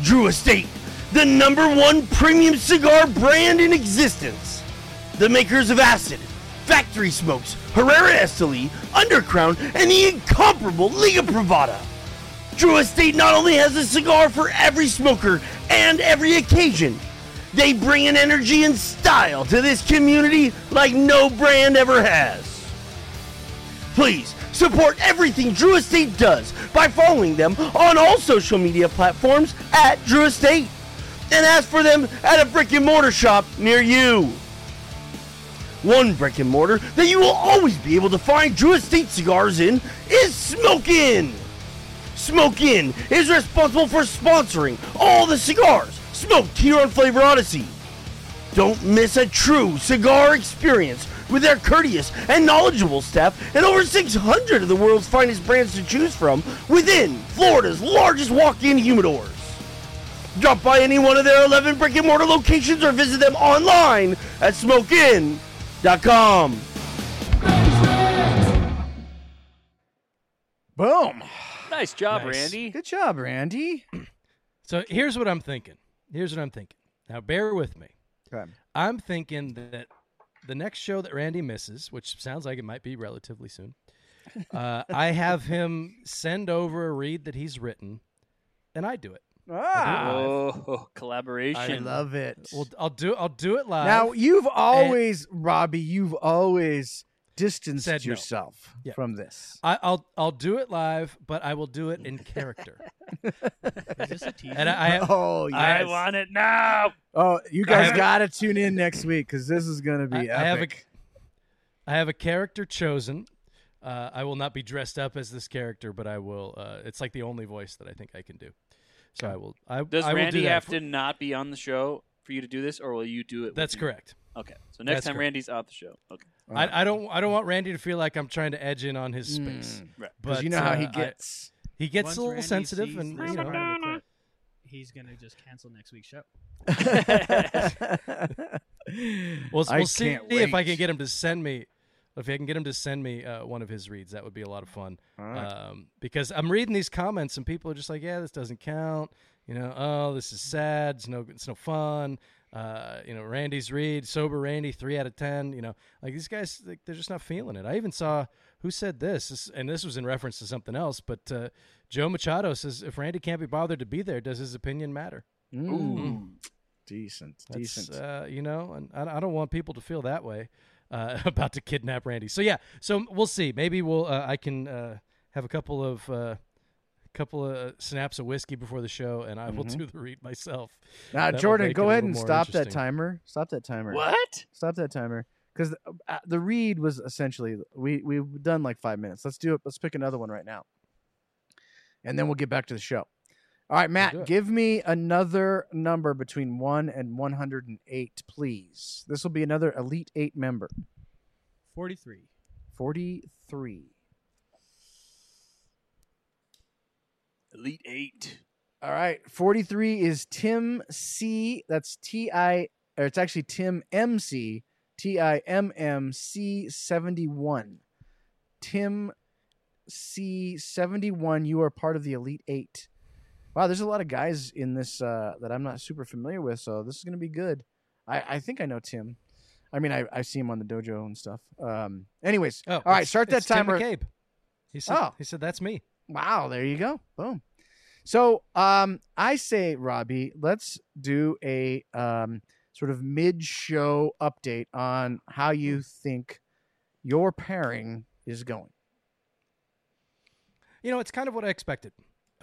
Speaker 7: Drew Estate, the number one premium cigar brand in existence. The makers of Acid, Factory Smokes, Herrera Esteli, Undercrown, and the incomparable Liga Privada. Drew Estate not only has a cigar for every smoker and every occasion, they bring an energy and style to this community like no brand ever has. Please support everything Drew Estate does by following them on all social media platforms at Drew Estate and ask for them at a brick and mortar shop near you. One brick and mortar that you will always be able to find Drew Estate cigars in is Smoke Inn. Smoke Inn is responsible for sponsoring all the cigars smoked here on Flavor Odyssey. Don't miss a true cigar experience with their courteous and knowledgeable staff and over 600 of the world's finest brands to choose from within Florida's largest walk-in humidors. Drop by any one of their 11 brick and mortar locations or visit them online at smokeinn.com.
Speaker 5: Boom.
Speaker 4: Nice job,
Speaker 3: Nice.
Speaker 4: Randy.
Speaker 5: Good job, Randy.
Speaker 3: So here's what I'm thinking. Here's what I'm thinking. Now bear with me.
Speaker 5: Okay.
Speaker 3: I'm thinking that the next show that Randy misses, which sounds like it might be relatively soon, uh, I have him send over a read that he's written, and I do it.
Speaker 5: Ah,
Speaker 4: Oh, collaboration!
Speaker 5: I love it.
Speaker 3: Well, I'll do I'll do it live.
Speaker 5: now you've always, Robby, you've always distanced
Speaker 3: Said no.
Speaker 5: yourself
Speaker 3: Yeah.
Speaker 5: from this.
Speaker 3: I, I'll I'll do it live, but I will do it in character.
Speaker 6: Is this a teaser?
Speaker 3: and I, I have,
Speaker 5: oh yes.
Speaker 4: I want it now.
Speaker 5: oh, you guys got to tune in next week because this is gonna
Speaker 3: I,
Speaker 5: be
Speaker 3: I have a
Speaker 5: epic.
Speaker 3: I have a character chosen. Uh, I will not be dressed up as this character, but I will. Uh, it's like the only voice that I think I can do. So I will. I,
Speaker 4: Does
Speaker 3: I will do
Speaker 4: Randy
Speaker 3: that
Speaker 4: have
Speaker 3: for-
Speaker 4: to not be on the show for you to do this, or will you do it?
Speaker 3: That's
Speaker 4: me?
Speaker 3: correct.
Speaker 4: Okay, so next
Speaker 3: That's
Speaker 4: time
Speaker 3: correct.
Speaker 4: Randy's off the show. Okay,
Speaker 3: I, I don't. I don't want Randy to feel like I'm trying to edge in on his space.
Speaker 5: Mm.
Speaker 4: right.
Speaker 5: Because
Speaker 3: But
Speaker 5: you know how he
Speaker 3: uh, I-
Speaker 5: gets.
Speaker 3: he gets
Speaker 6: Once
Speaker 3: a little
Speaker 6: Randy
Speaker 3: sensitive, and you know.
Speaker 6: part of the clip, he's gonna just cancel next week's show.
Speaker 3: We'll,
Speaker 5: I
Speaker 3: we'll see
Speaker 5: can't
Speaker 3: if I can get him to send me. If I can get him to send me uh, one of his reads, that would be a lot of fun.
Speaker 5: All right.
Speaker 3: Um, because I'm reading these comments and people are just like, "Yeah, this doesn't count." You know, oh, this is sad. It's no, it's no fun. Uh, you know, Randy's read sober Randy three out of ten. You know, like these guys, like, they're just not feeling it. I even saw who said this, This- and this was in reference to something else. But uh, Joe Machado says, if Randy can't be bothered to be there, does his opinion matter?
Speaker 5: Mm. Decent,
Speaker 3: That's,
Speaker 5: decent.
Speaker 3: Uh, you know, and I, I don't want people to feel that way uh, about to kidnap Randy. So yeah, so we'll see. Maybe we'll uh, I can uh, have a couple of uh, couple of snaps of whiskey before the show, and I will
Speaker 5: Mhm.
Speaker 3: do the read myself.
Speaker 5: now,
Speaker 3: that'll
Speaker 5: Jordan, go ahead and stop that timer. Stop that timer.
Speaker 4: What?
Speaker 5: Stop that timer. Because uh, the read was essentially we we've done like five minutes. Let's do it. Let's pick another one right now, and then we'll get back to the show. All right, Matt, give me another number between one and one hundred and eight, please. This will be another Elite Eight member.
Speaker 6: Forty-three.
Speaker 5: Forty-three.
Speaker 4: Elite Eight.
Speaker 5: All right, 43 is Tim C. That's T I, or it's actually Tim MC, T I M M C 71. Tim C 71, you are part of the Elite Eight. Wow, there's a lot of guys in this uh, that I'm not super familiar with, so this is going to be good. I, I think I know Tim. I mean, I, I see him on the dojo and stuff. Um, anyways,
Speaker 3: Oh,
Speaker 5: all right, start that
Speaker 3: it's Tim
Speaker 5: timer.
Speaker 3: McCabe. He said,
Speaker 5: Oh.
Speaker 3: he said that's me.
Speaker 5: Wow, there you go. Boom. So, um, I say, Robby, let's do a um, sort of mid-show update on how you think your pairing is going.
Speaker 3: You know, it's kind of what I expected.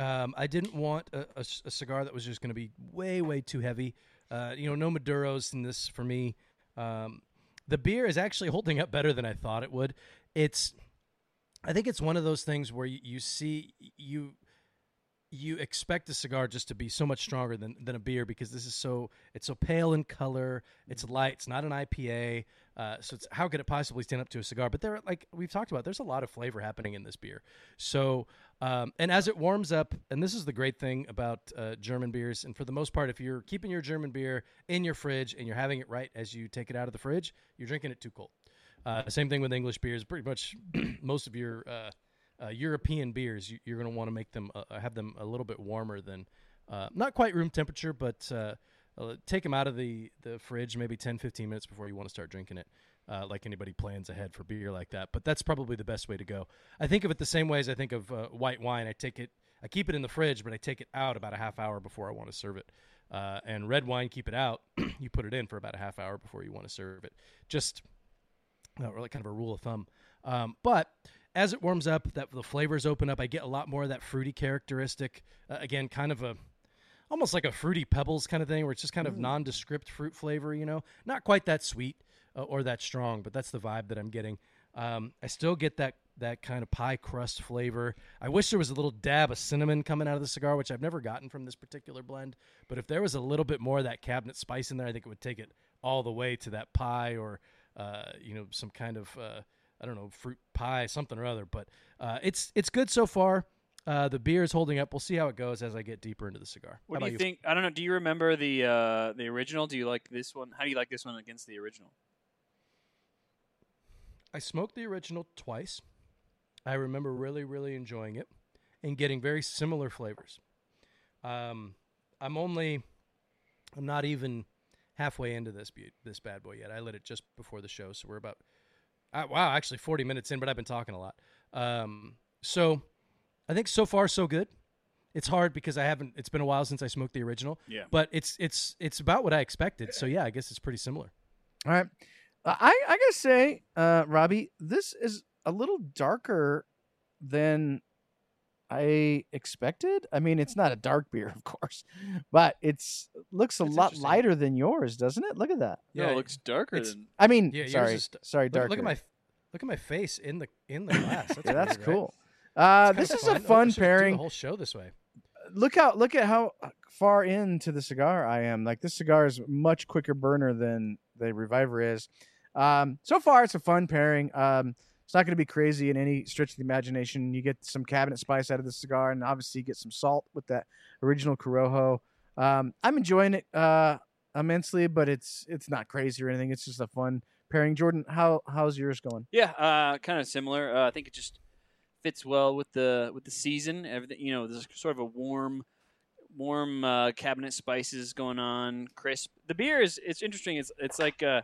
Speaker 3: Um, I didn't want a cigar that was just going to be way, way too heavy. Uh, you know, no Maduros in this for me. Um, the beer is actually holding up better than I thought it would. It's, I think it's one of those things where you, you see you you expect a cigar just to be so much stronger than, than a beer because this is so it's so pale in color it's light it's not an ipa uh, so it's how could it possibly stand up to a cigar? But there like we've talked about there's a lot of flavor happening in this beer. So um, and as it warms up and this is the great thing about uh, german beers and for the most part if you're keeping your german beer in your fridge and you're having it right as you take it out of the fridge you're drinking it too cold. Uh, same thing with english beers. Pretty much most of your uh, uh, European beers, you, you're going to want to make them uh, have them a little bit warmer than uh, not quite room temperature, but uh, uh, take them out of the, the fridge maybe 10, 15 minutes before you want to start drinking it. Uh, like anybody plans ahead for beer like that, but that's probably the best way to go. I think of it the same way as I think of uh, white wine. I take it, I keep it in the fridge, but I take it out about a half hour before I want to serve it. Uh, and red wine, keep it out. you put it in for about a half hour before you want to serve it. Just uh, really kind of a rule of thumb. Um, but as it warms up, that the flavors open up. I get a lot more of that fruity characteristic. Uh, again, kind of a almost like a fruity pebbles kind of thing, where it's just kind of nondescript fruit flavor. You know, not quite that sweet uh, or that strong, but that's the vibe that I'm getting. Um, I still get that that kind of pie crust flavor. I wish there was a little dab of cinnamon coming out of the cigar, which I've never gotten from this particular blend. But if there was a little bit more of that cabinet spice in there, I think it would take it all the way to that pie or uh, you know some kind of uh, I don't know fruit pie, something or other. But uh, it's it's good so far. Uh, the beer is holding up. We'll see how it goes as I get deeper into the cigar.
Speaker 4: What
Speaker 3: How
Speaker 4: do you think? I don't know. Do you remember the uh, the original? Do you like this one? How do you like this one against the original?
Speaker 3: I smoked the original twice. I remember really, really enjoying it and getting very similar flavors. Um, I'm only, I'm not even halfway into this bu- this bad boy yet. I lit it just before the show, so we're about, uh, wow, actually 40 minutes in, but I've been talking a lot. Um, so I think so far so good. It's hard because I haven't. It's been a while since I smoked the original.
Speaker 4: Yeah.
Speaker 3: But it's it's it's about what I expected. So yeah, I guess it's pretty similar.
Speaker 5: All right. Uh, I I gotta say, uh, Robby, this is a little darker than I expected. I mean, it's not a dark beer, of course, but it's looks a
Speaker 3: It's
Speaker 5: lot lighter than yours, doesn't it? Look at that.
Speaker 4: no,
Speaker 3: Yeah,
Speaker 4: it looks darker
Speaker 3: it's-
Speaker 4: than.
Speaker 5: I mean,
Speaker 3: Yeah, yours
Speaker 5: sorry,
Speaker 3: is
Speaker 5: sorry,
Speaker 3: Look,
Speaker 5: darker.
Speaker 3: look at my look at my face in the in the glass. That's,
Speaker 5: yeah, that's
Speaker 3: weird, right?
Speaker 5: cool. Uh, this
Speaker 3: kinda
Speaker 5: is a
Speaker 3: I
Speaker 5: fun
Speaker 3: should do
Speaker 5: pairing.
Speaker 3: The whole show this way.
Speaker 5: look how look at how far into the cigar I am. Like this cigar is much quicker burner than the Reviver is. Um, so far, it's a fun pairing. Um, it's not going to be crazy in any stretch of the imagination. You get some cabinet spice out of the cigar, and obviously you get some salt with that original Corojo. Um, I'm enjoying it uh, immensely, but it's it's not crazy or anything. It's just a fun pairing. Jordan, how how's yours going?
Speaker 4: Yeah, uh, kind of similar. Uh, I think it just fits well with the with the season. Everything, you know, there's sort of a warm, warm uh, cabinet spices going on. Crisp. The beer is it's interesting. It's it's like a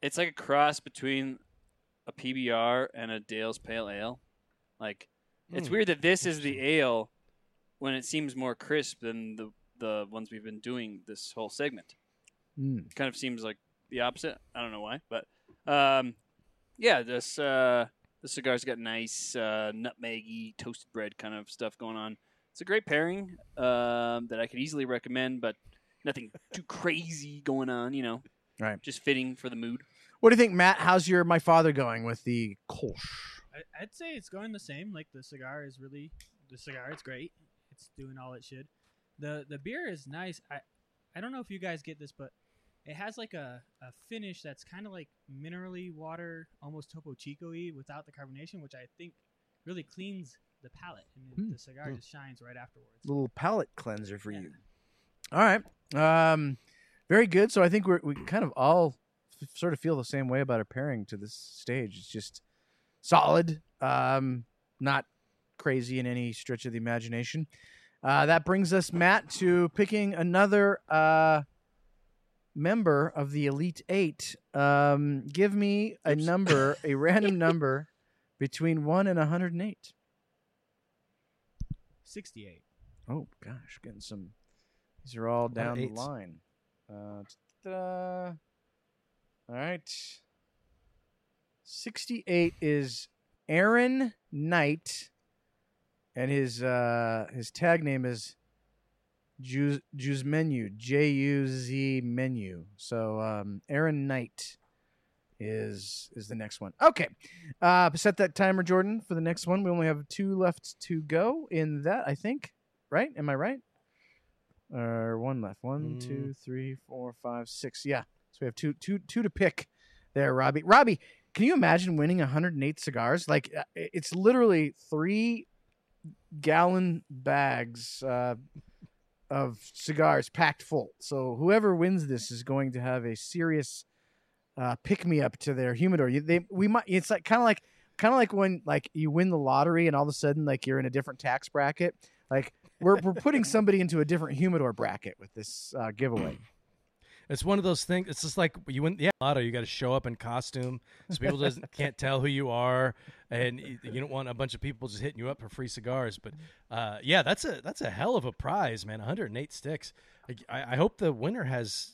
Speaker 4: it's like a cross between a PBR and a Dale's Pale Ale. Like it's
Speaker 3: Hmm,
Speaker 4: weird that this is the ale when it seems more crisp than the the ones we've been doing this whole segment
Speaker 5: Mm.
Speaker 4: kind of seems like the opposite. I don't know why, but um, yeah, this uh, the cigar's got nice uh, nutmeggy toasted bread kind of stuff going on. It's a great pairing um, that I could easily recommend, but nothing too crazy going on. You know,
Speaker 5: Right.
Speaker 4: Just fitting for the mood.
Speaker 5: What do you think, Matt? How's your my father going with the Kolsch?
Speaker 6: I, I'd say it's going the same. Like the cigar is really the cigar. It's great. It's doing all it should. the The beer is nice. I I don't know if you guys get this, but it has like a, a finish that's kind of like minerally water, almost Topo Chico y without the carbonation, which I think really cleans the palate, and
Speaker 5: Hmm.
Speaker 6: the cigar
Speaker 5: Hmm.
Speaker 6: just shines right afterwards.
Speaker 5: little palate cleanser for
Speaker 6: Yeah.
Speaker 5: you. All right. Um, very good. So I think we're, we kind of all f- sort of feel the same way about our pairing to this stage. It's just solid, um, not crazy in any stretch of the imagination. Uh, that brings us, Matt, to picking another uh, member of the Elite Eight. Um, give me a
Speaker 4: Oops.
Speaker 5: number, a random number between 1 and 108.
Speaker 6: Sixty-eight.
Speaker 5: Oh gosh, getting some. These are all down the line. Uh. All right. Sixty-eight is Aaron Knight, and his uh his tag name is Juz Menu J U Z Menu. So um, Aaron Knight is is the next one. Okay, uh, set that timer, Jordan, for the next one. We only have two left to go in that, I think. Right? Am I right? Or one left. One,
Speaker 3: Mm.
Speaker 5: two, three, four, five, six. Yeah. So we have two, two, two to pick. There, Robby. Robby, can you imagine winning 108 cigars? Like uh, it's literally three gallon bags uh, of cigars packed full. So whoever wins this is going to have a serious uh, pick me up to their humidor. You, they we might. It's like kind of like kind of like when like you win the lottery and all of a sudden like you're in a different tax bracket. Like we're we're putting somebody into a different humidor bracket with this uh, giveaway.
Speaker 3: It's one of those things. It's just like you win Yeah, lotto. You got to show up in costume, so people doesn't can't tell who you are, and you, don't want a bunch of people just hitting you up for free cigars. But uh, yeah, that's a that's a hell of a prize, man. 108 sticks. I, I hope the winner has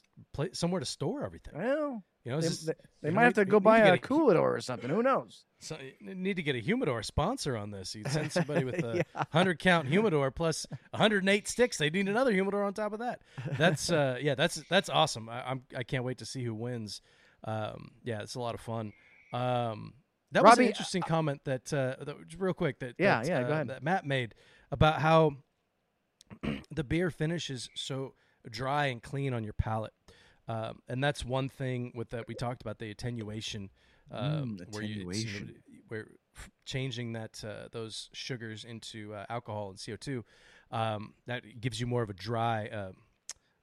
Speaker 3: somewhere to store everything.
Speaker 5: Well,
Speaker 3: You know,
Speaker 5: They,
Speaker 3: just-
Speaker 5: they- they might have to go buy a
Speaker 3: get
Speaker 5: Coolador or something. Who knows?
Speaker 3: So you need to get a humidor sponsor on this. You send somebody with a
Speaker 5: Yeah.
Speaker 3: hundred count humidor plus 108 sticks. They need another humidor on top of that. That's uh, yeah, that's that's awesome. I, I'm I can't wait to see who wins. Um, yeah, it's a lot of fun. Um, that was an interesting comment that, uh, that real quick that
Speaker 5: Yeah,
Speaker 3: that,
Speaker 5: yeah, go
Speaker 3: uh,
Speaker 5: ahead.
Speaker 3: that Matt made about how the beer finishes so dry and clean on your palate. Um, and that's one thing with that we talked about the attenuation, um,
Speaker 5: Mm,
Speaker 3: where you, you know, where changing that uh, those sugars into uh, alcohol and CO two, um, that gives you more of a dry. Uh,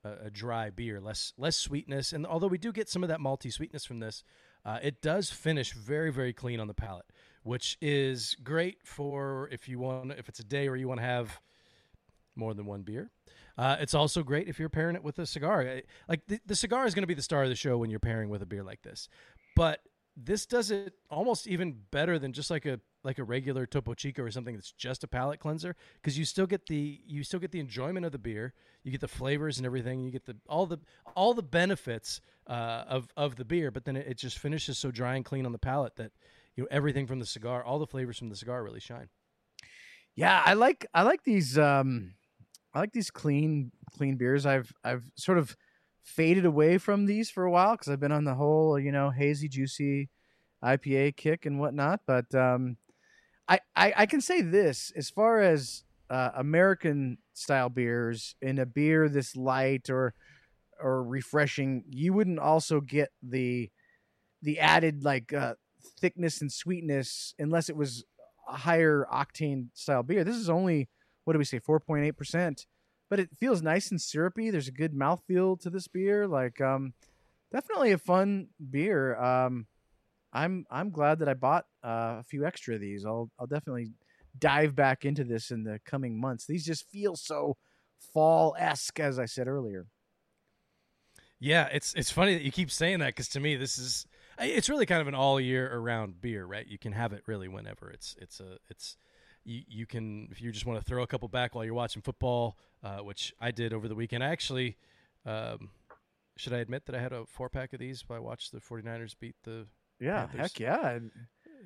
Speaker 3: a, a dry beer, less less sweetness, and although we do get some of that malty sweetness from this, uh, it does finish very very clean on the palate, which is great for if you want if it's a day where you want to have more than one beer. Uh, it's also great if you're pairing it with a cigar. Like the, the cigar is going to be the star of the show when you're pairing with a beer like this, but this does it almost even better than just like a like a regular Topo Chico or something that's just a palate cleanser because you still get the you still get the enjoyment of the beer, you get the flavors and everything, you get the all the all the benefits uh, of of the beer, but then it, it just finishes so dry and clean on the palate that you know everything from the cigar, all the flavors from the cigar really shine.
Speaker 5: Yeah, I like I like these um I like these clean clean beers. I've I've sort of faded away from these for a while because I've been on the whole you know hazy juicy IPA kick and whatnot. But um, I, I I can say this as far as uh, American style beers in a beer this light or or refreshing, you wouldn't also get the the added like uh, thickness and sweetness unless it was a higher octane style beer. This is only what do we say, four point eight percent, but it feels nice and syrupy. There's a good mouthfeel to this beer. Like, um, definitely a fun beer. Um, I'm I'm glad that I bought uh, a few extra of these. I'll I'll definitely dive back into this in the coming months. These just feel so fall esque, as I said earlier.
Speaker 3: Yeah, it's it's funny that you keep saying that because to me this is it's really kind of an all year around beer, right? You can have it really whenever. It's it's a it's you you can if you just want to throw a couple back while you're watching football, uh, which I did over the weekend. I actually um, should I admit that I had a four pack of these while I watched the 49ers beat the
Speaker 5: Yeah,
Speaker 3: Panthers.
Speaker 5: heck yeah.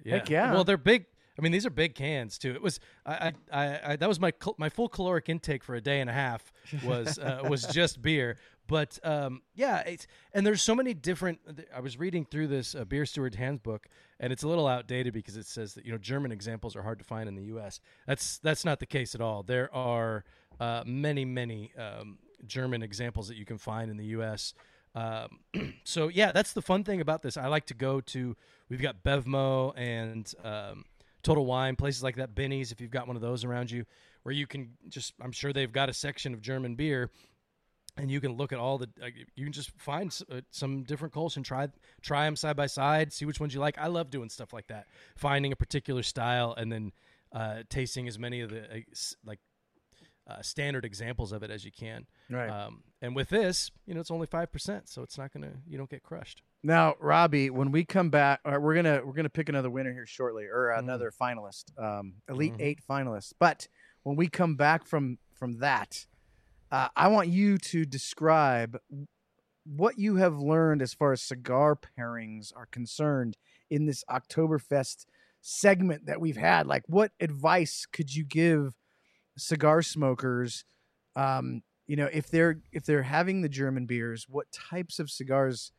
Speaker 3: yeah.
Speaker 5: Heck yeah.
Speaker 3: Well, they're big. I mean, these are big cans too. It was I I, I, that was my cal- my full caloric intake for a day and a half was uh, was just beer. But um, yeah, it's and there's so many different. I was reading through this uh, beer steward handbook, and it's a little outdated because it says that you know German examples are hard to find in the U.S. That's that's not the case at all. There are uh, many many um, German examples that you can find in the U.S. Um, so yeah, that's the fun thing about this. I like to go to. We've got Bevmo and um, Total Wine, places like that. Benny's, if you've got one of those around you, where you can just. I'm sure they've got a section of German beer, and you can look at all the. Uh, you can just find uh, some different Kolsch and try try them side by side, see which ones you like. I love doing stuff like that, finding a particular style and then uh, tasting as many of the uh, like uh, standard examples of it as you can.
Speaker 5: Right.
Speaker 3: Um, and with this, you know, it's only five percent, so it's not gonna you don't get crushed.
Speaker 5: Now, Robby, when we come back, right, we're gonna we're gonna pick another winner here shortly, or
Speaker 3: Mm.
Speaker 5: another finalist, um, elite
Speaker 3: Mhm.
Speaker 5: eight finalists. But when we come back from from that, uh, I want you to describe what you have learned as far as cigar pairings are concerned in this Oktoberfest segment that we've had. Like, what advice could you give cigar smokers? Um, you know, if they're if they're having the German beers, what types of cigars?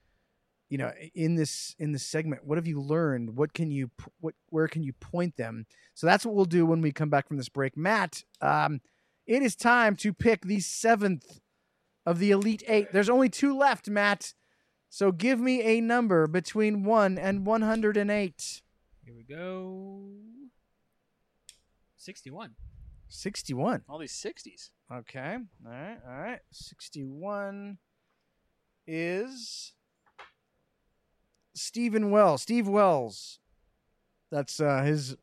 Speaker 5: you know in this in this segment what have you learned what can you what where can you point them so that's what we'll do when we come back from this break matt um it is time to pick the seventh of the elite eight there's only two left matt so give me a number between 1 and 108
Speaker 6: Here we go. 61.
Speaker 5: 61
Speaker 4: All these 60s.
Speaker 5: okay all right all right 61 is Stephen Wells. Steve Wells. That's uh, his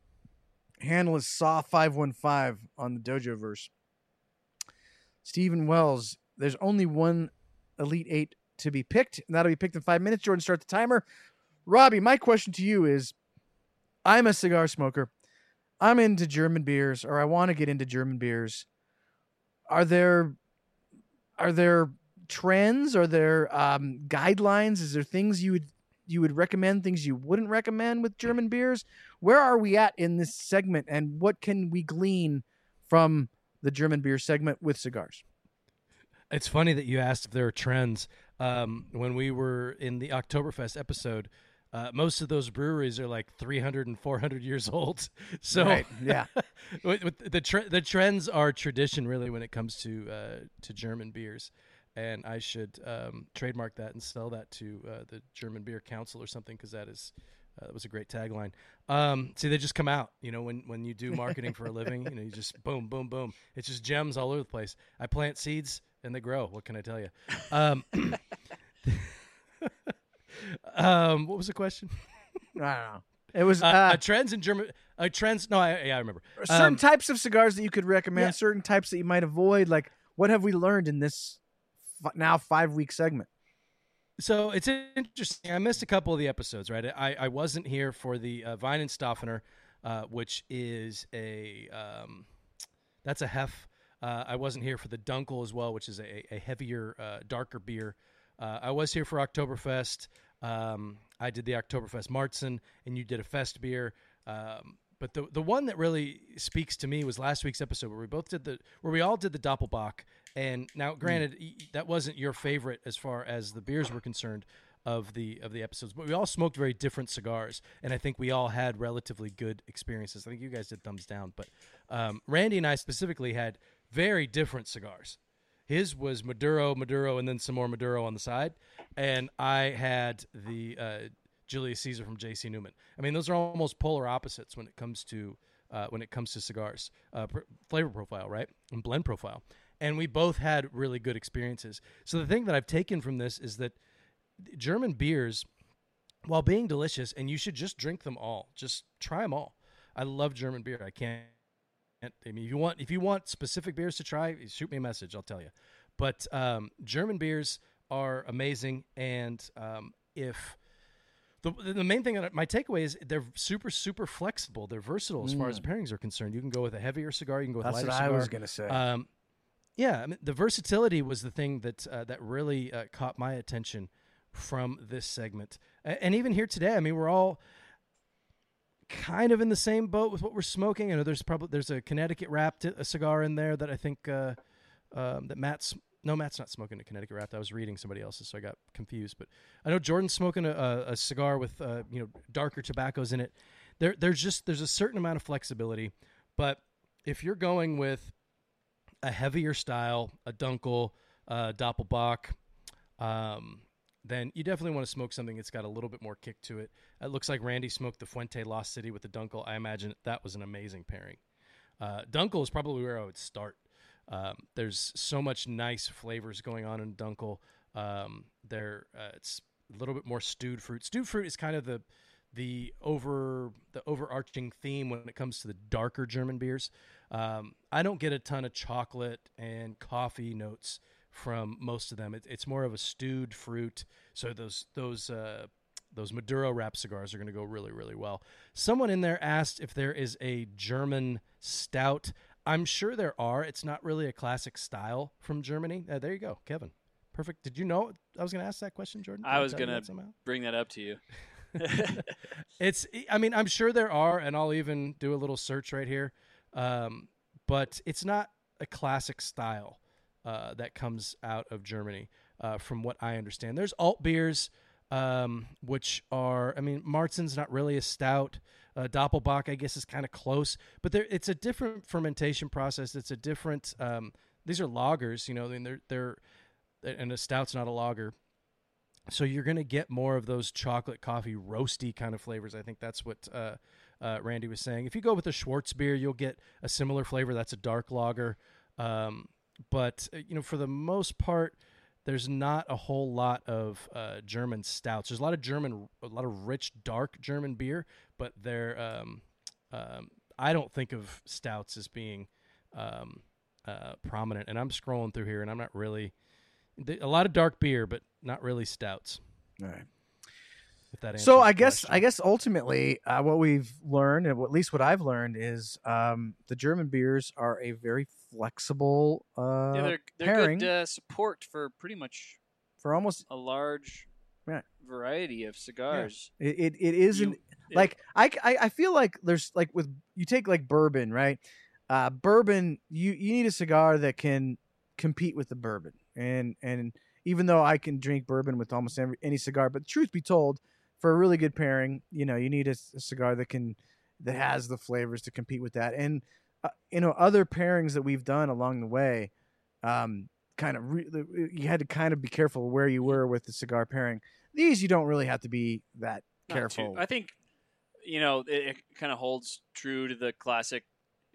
Speaker 5: handle is Saw515 on the Dojo verse. Stephen Wells. There's only one Elite Eight to be picked, and that'll be picked in five minutes. Jordan, start the timer. Robby, my question to you is I'm a cigar smoker. I'm into German beers, or I want to get into German beers. Are there are there trends? Are there um, guidelines? Is there things you would you would recommend, things you wouldn't recommend with German beers. Where are we at in this segment, and what can we glean from the German beer segment with cigars?
Speaker 3: It's funny that you asked if there are trends. Um, when we were in the Oktoberfest episode, uh, most of those breweries are like 300 and 400 years old. So
Speaker 5: Right, yeah.
Speaker 3: with, with the tre- the trends are tradition really when it comes to uh, to German beers. And I should um, trademark that and sell that to uh, the German Beer Council or something because that is uh, that was a great tagline. Um, see, they just come out. You know, when when you do marketing for a living, you know, you just boom, boom, boom. It's just gems all over the place. I plant seeds and they grow. What can I tell you? Um, um, what was the question?
Speaker 5: I don't know. It was
Speaker 3: Uh,
Speaker 5: uh,
Speaker 3: uh, trends in German. Uh, trends. No, I, yeah, I remember.
Speaker 5: certain
Speaker 3: Um,
Speaker 5: types of cigars that you could recommend,
Speaker 3: yeah.
Speaker 5: certain types that you might avoid. Like, what have we learned in this f- now five week segment?
Speaker 3: So it's interesting. I missed a couple of the episodes, right? I, I wasn't here for the uh, Weihenstephaner, uh, which is a um, that's a hef. Uh, I wasn't here for the Dunkel as well, which is a, a heavier, uh, darker beer. Uh, I was here for Oktoberfest. Um, I did the Oktoberfest Marzen, and you did a Fest beer. Um, but the the one that really speaks to me was last week's episode where we both did the where we all did the Doppelbock. And now, granted, y- that wasn't your favorite as far as the beers were concerned of the of the episodes, but we all smoked very different cigars, and I think we all had relatively good experiences. I think you guys did thumbs down, but um, Randy and I specifically had very different cigars. His was Maduro, Maduro, and then some more Maduro on the side, and I had the uh, Julius Caesar from J.C. Newman. I mean, those are almost polar opposites when it comes to uh, when it comes to cigars, uh, pr- flavor profile, right, and blend profile. And we both had really good experiences. So the thing that I've taken from this is that German beers, while being delicious, and you should just drink them all, just try them all. I love German beer. I can't. I mean, if you want, if you want specific beers to try, shoot me a message. I'll tell you. But um, German beers are amazing, and um, if the the main thing, that my takeaway is they're super super flexible. They're versatile as far as pairings are concerned. You can go with a heavier cigar. You can go with
Speaker 5: Mm. That's
Speaker 3: a
Speaker 5: what
Speaker 3: lighter
Speaker 5: I
Speaker 3: cigar.
Speaker 5: was gonna say.
Speaker 3: Um, yeah, I mean, the versatility was the thing that uh, that really uh, caught my attention from this segment, and even here today. I mean, we're all kind of in the same boat with what we're smoking. I know there's probably there's a Connecticut wrapped a cigar in there that I think uh, um, that Matt's no Matt's not smoking a Connecticut wrapped. I was reading somebody else's, so I got confused. But I know Jordan's smoking a, a, cigar with uh, you know darker tobaccos in it. There there's just there's a certain amount of flexibility, but if you're going with a heavier style, a Dunkel, uh, Doppelbock, um, then you definitely want to smoke something that's got a little bit more kick to it. It looks like Randy smoked the Fuente Lost City with the Dunkel. I imagine that was an amazing pairing. Uh, Dunkel is probably where I would start. Um, there's so much nice flavors going on in Dunkel. Um, there, uh, it's a little bit more stewed fruit. Stewed fruit is kind of the the over the overarching theme when it comes to the darker German beers. Um, I don't get a ton of chocolate and coffee notes from most of them. It, it's more of a stewed fruit. So those those uh, those Maduro wrap cigars are going to go really really well. Someone in there asked if there is a German stout. I'm sure there are. It's not really a classic style from Germany. Uh, there you go, Kevin. Perfect. Did you know I was going to ask that question, Jordan? Did
Speaker 4: I was gonna bring that up to you.
Speaker 3: It's. I mean, I'm sure there are, and I'll even do a little search right here. Um, but it's not a classic style uh, that comes out of Germany, uh, from what I understand. There's alt beers, um, which are. I mean, Martin's not really a stout. Uh, Doppelbock, I guess, is kind of close, but there, it's a different fermentation process. It's a different. Um, these are lagers, you know. I mean, they're they're, and a stout's not a lager. So you're going to get more of those chocolate coffee roasty kind of flavors. I think that's what uh, uh, Randy was saying. If you go with a Schwartz beer, you'll get a similar flavor. That's a dark lager. Um, but uh, you know, for the most part, there's not a whole lot of uh, German stouts. There's a lot of German, a lot of rich dark German beer, but they're. Um, um, I don't think of stouts as being um, uh, prominent. And I'm scrolling through here, and I'm not really a lot of dark beer, but not really stouts.
Speaker 5: All right.
Speaker 3: If that answers
Speaker 5: So I guess
Speaker 3: question.
Speaker 5: I guess ultimately uh, what we've learned, and at least what I've learned, is um, the German beers are a very flexible uh,
Speaker 4: yeah, they're they're
Speaker 5: pairing
Speaker 4: good uh, support for pretty much
Speaker 5: for almost
Speaker 4: a large
Speaker 5: Right.
Speaker 4: variety of cigars.
Speaker 5: It it, it isn't
Speaker 4: You-
Speaker 5: like I, I I feel like there's like with you take like bourbon, right? Uh, bourbon, you you need a cigar that can compete with the bourbon, and and even though I can drink bourbon with almost every, any cigar, but truth be told, for a really good pairing, you know, you need a, a cigar that can that has the flavors to compete with that, and uh, you know, other pairings that we've done along the way, um, kind of re- you had to kind of be careful where you were with the cigar pairing. These you don't really have to be that
Speaker 4: Not too-
Speaker 5: careful.
Speaker 4: I think you know it, it kind of holds true to the classic.